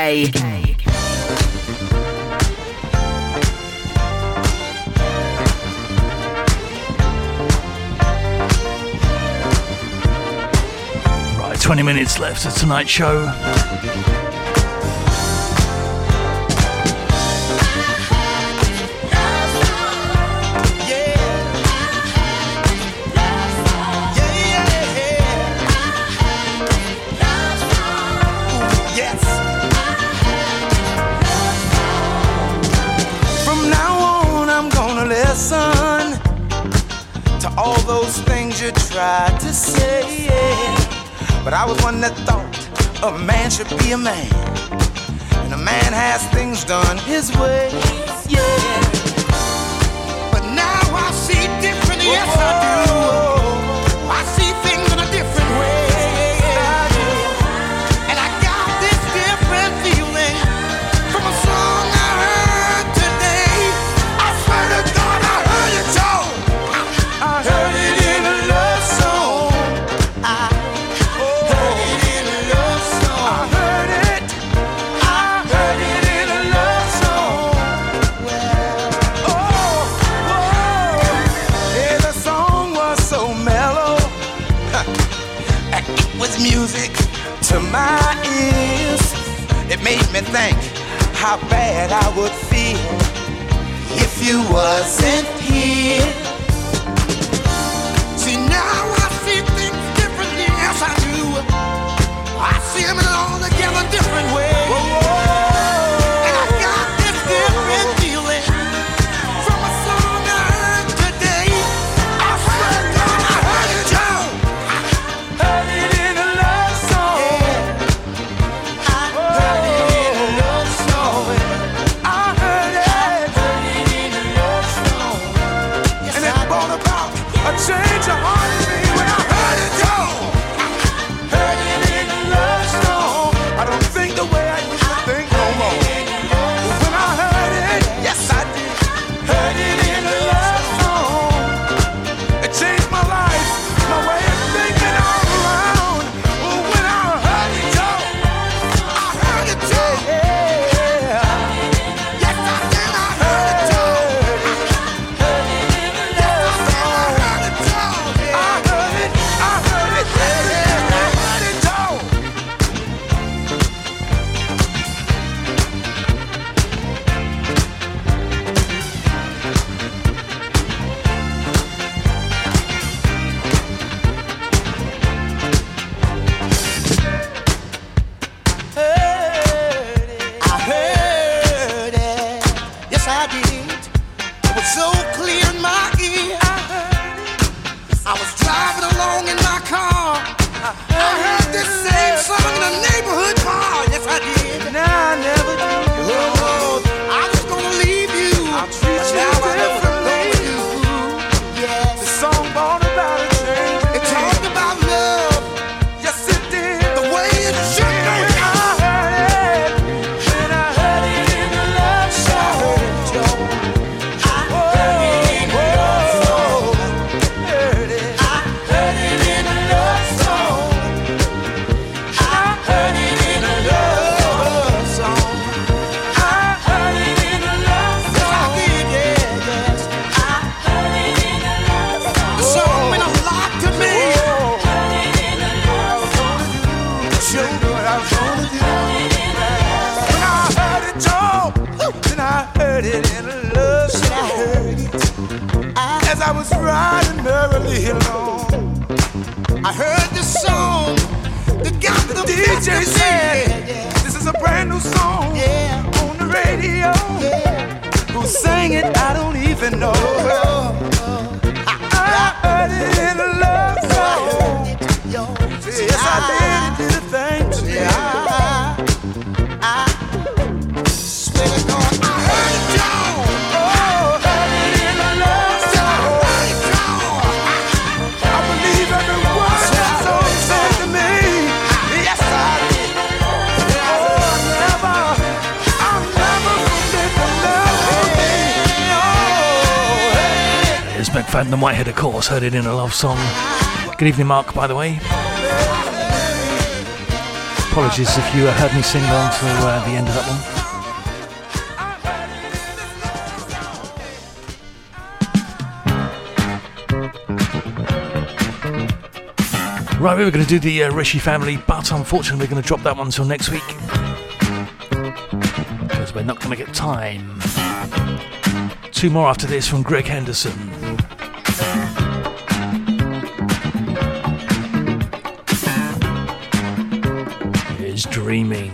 Right, 20 minutes left of tonight's show. That thought a man should be a man. And a man has things done his way. Yeah. But now I see differently, yes I do. that I would feel if you wasn't here. See, now I see things differently, yes, I do. I see them all together different ways. Heard it in a love song. Good evening, Mark, by the way. Apologies if you heard me sing along to uh, the end of that one. Right, we were going to do the uh, Ritchie family, but unfortunately, we're going to drop that one until next week. Because we're not going to get time. Two more after this from Greg Henderson. Dreaming.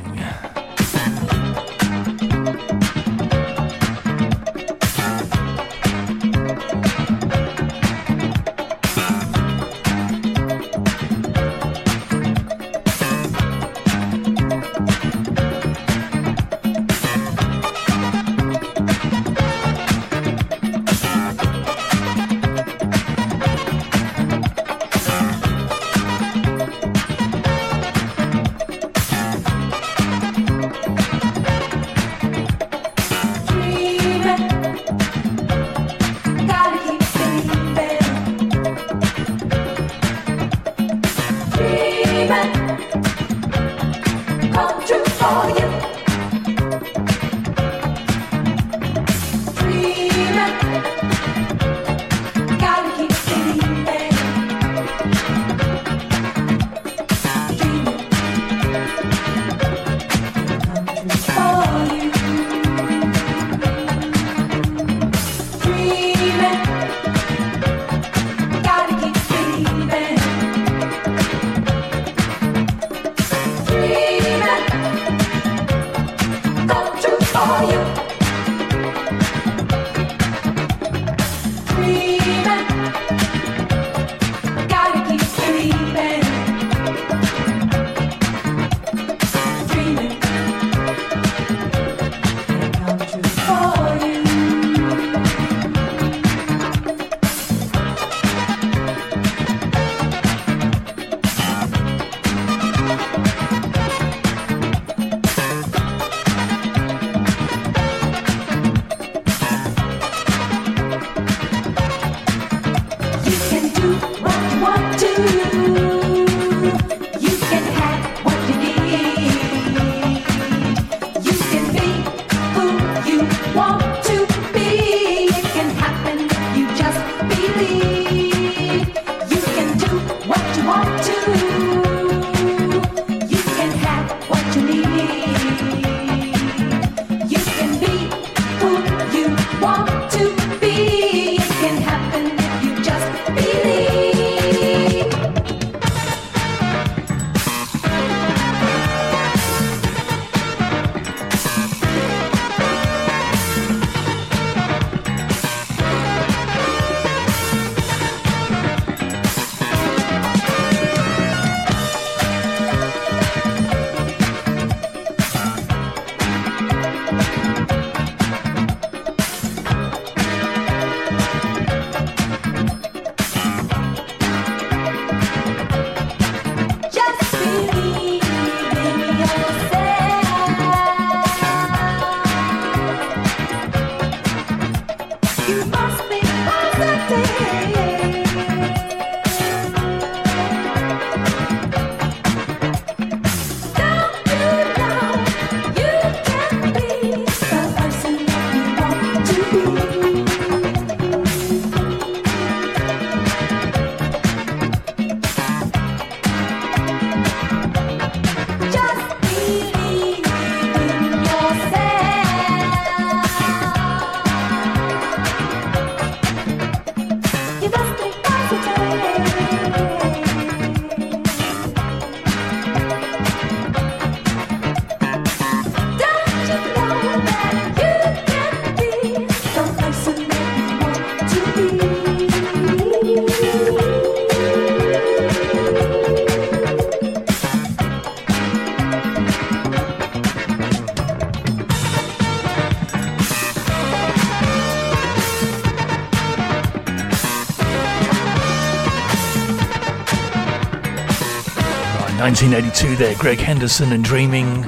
1982 there, Greg Henderson and Dreaming.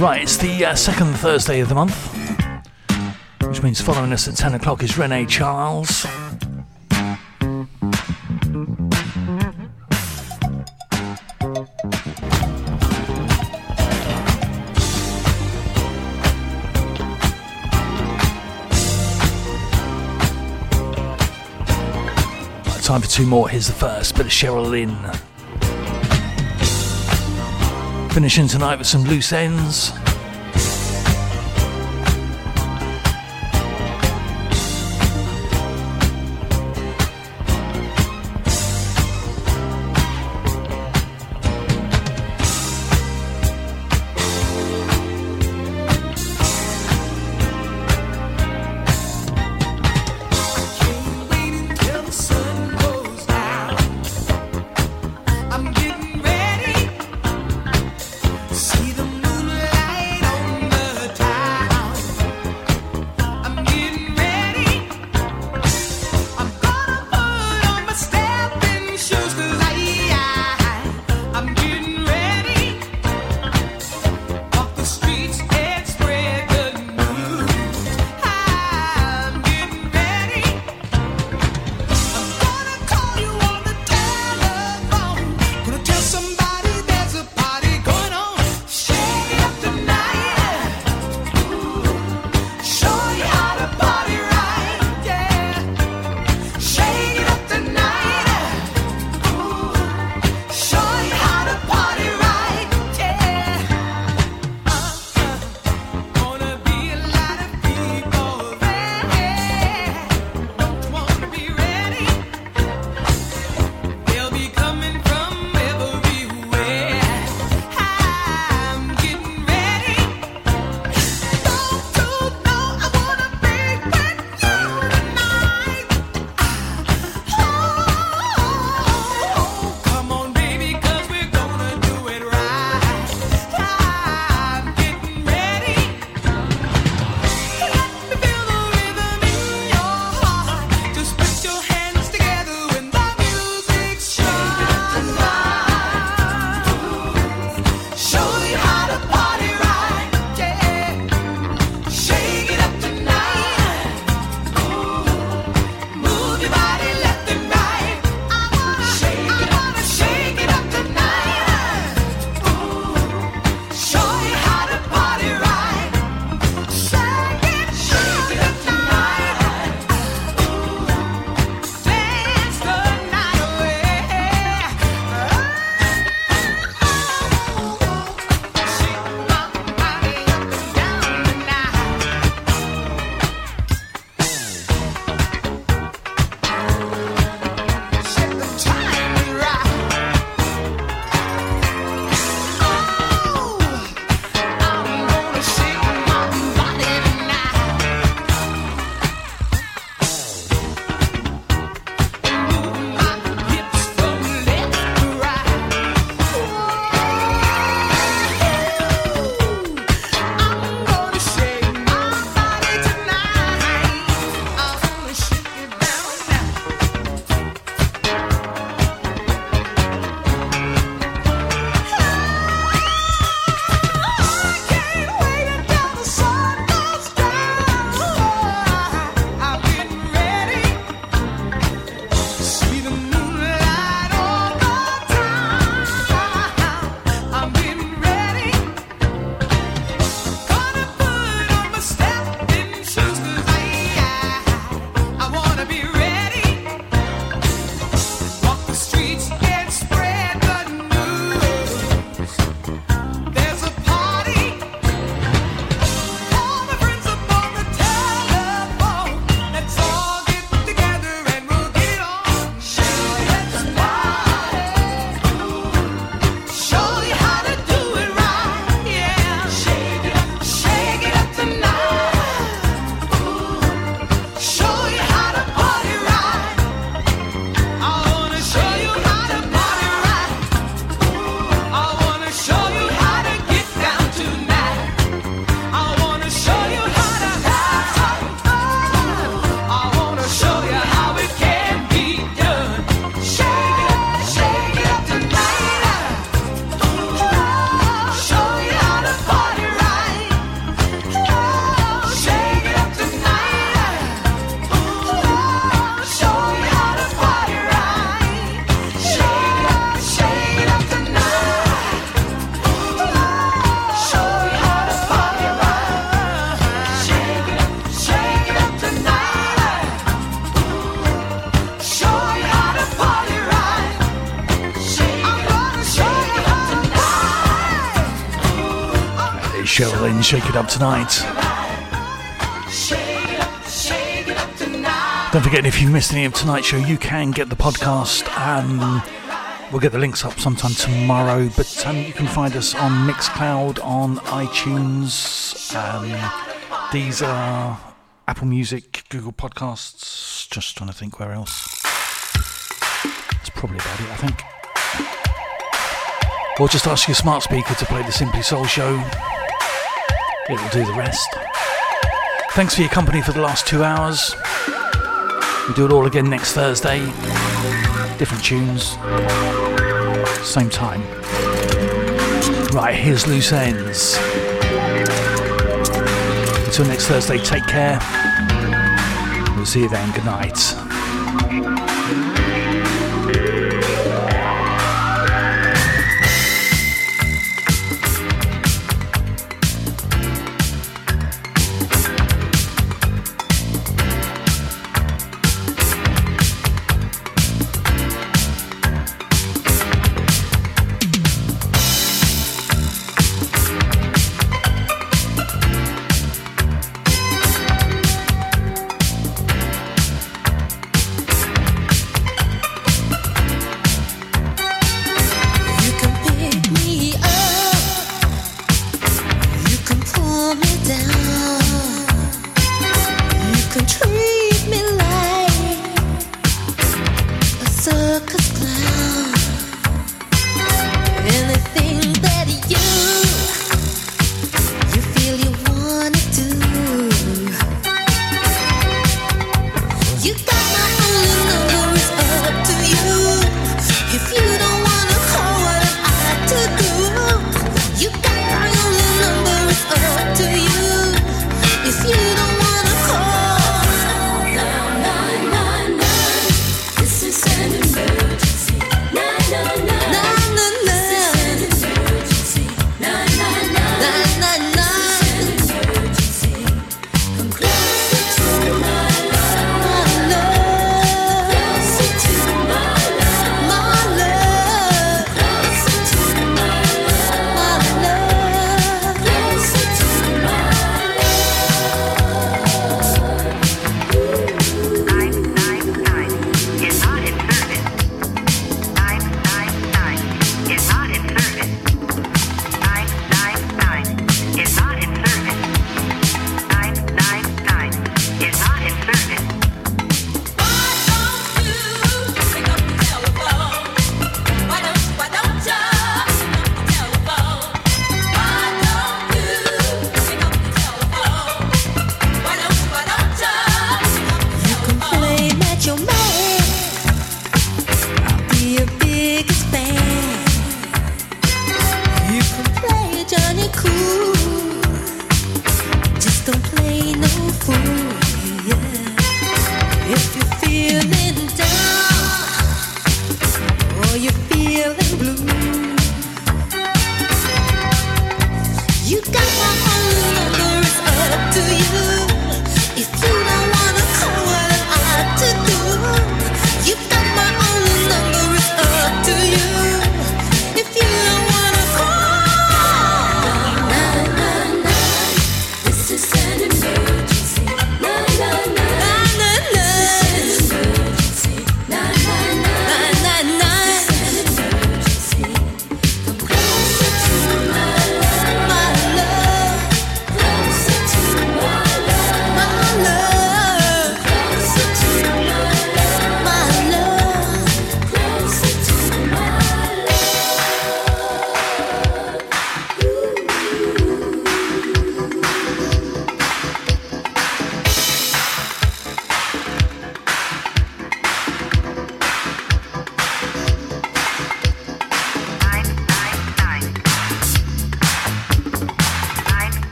Right, it's the uh, second Thursday of the month, which means following us at 10 o'clock is Renee Charles. two more. Here's the first but Cheryl Lynn. Finishing tonight with some loose ends. Shake it up tonight. Don't forget, if you've missed any of tonight's show, you can get the podcast. We'll get the links up sometime tomorrow, but um, you can find us on Mixcloud, on iTunes, um, are Apple Music, Google Podcasts. Just trying to think where else. That's probably about it, I think. Or just ask your smart speaker to play the Simply Soul show. It'll do the rest. Thanks for your company for the last two hours. We do it all again next Thursday. Different tunes. Same time. Right, here's loose ends. Until next Thursday, take care. We'll see you then. Good night.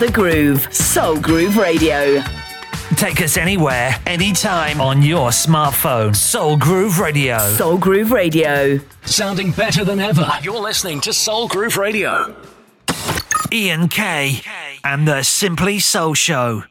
The groove. Soul Groove Radio. Take us anywhere, anytime on your smartphone. Soul Groove Radio. Soul Groove Radio. Sounding better than ever. You're listening to Soul Groove Radio. Ian K and the Simply Soul Show.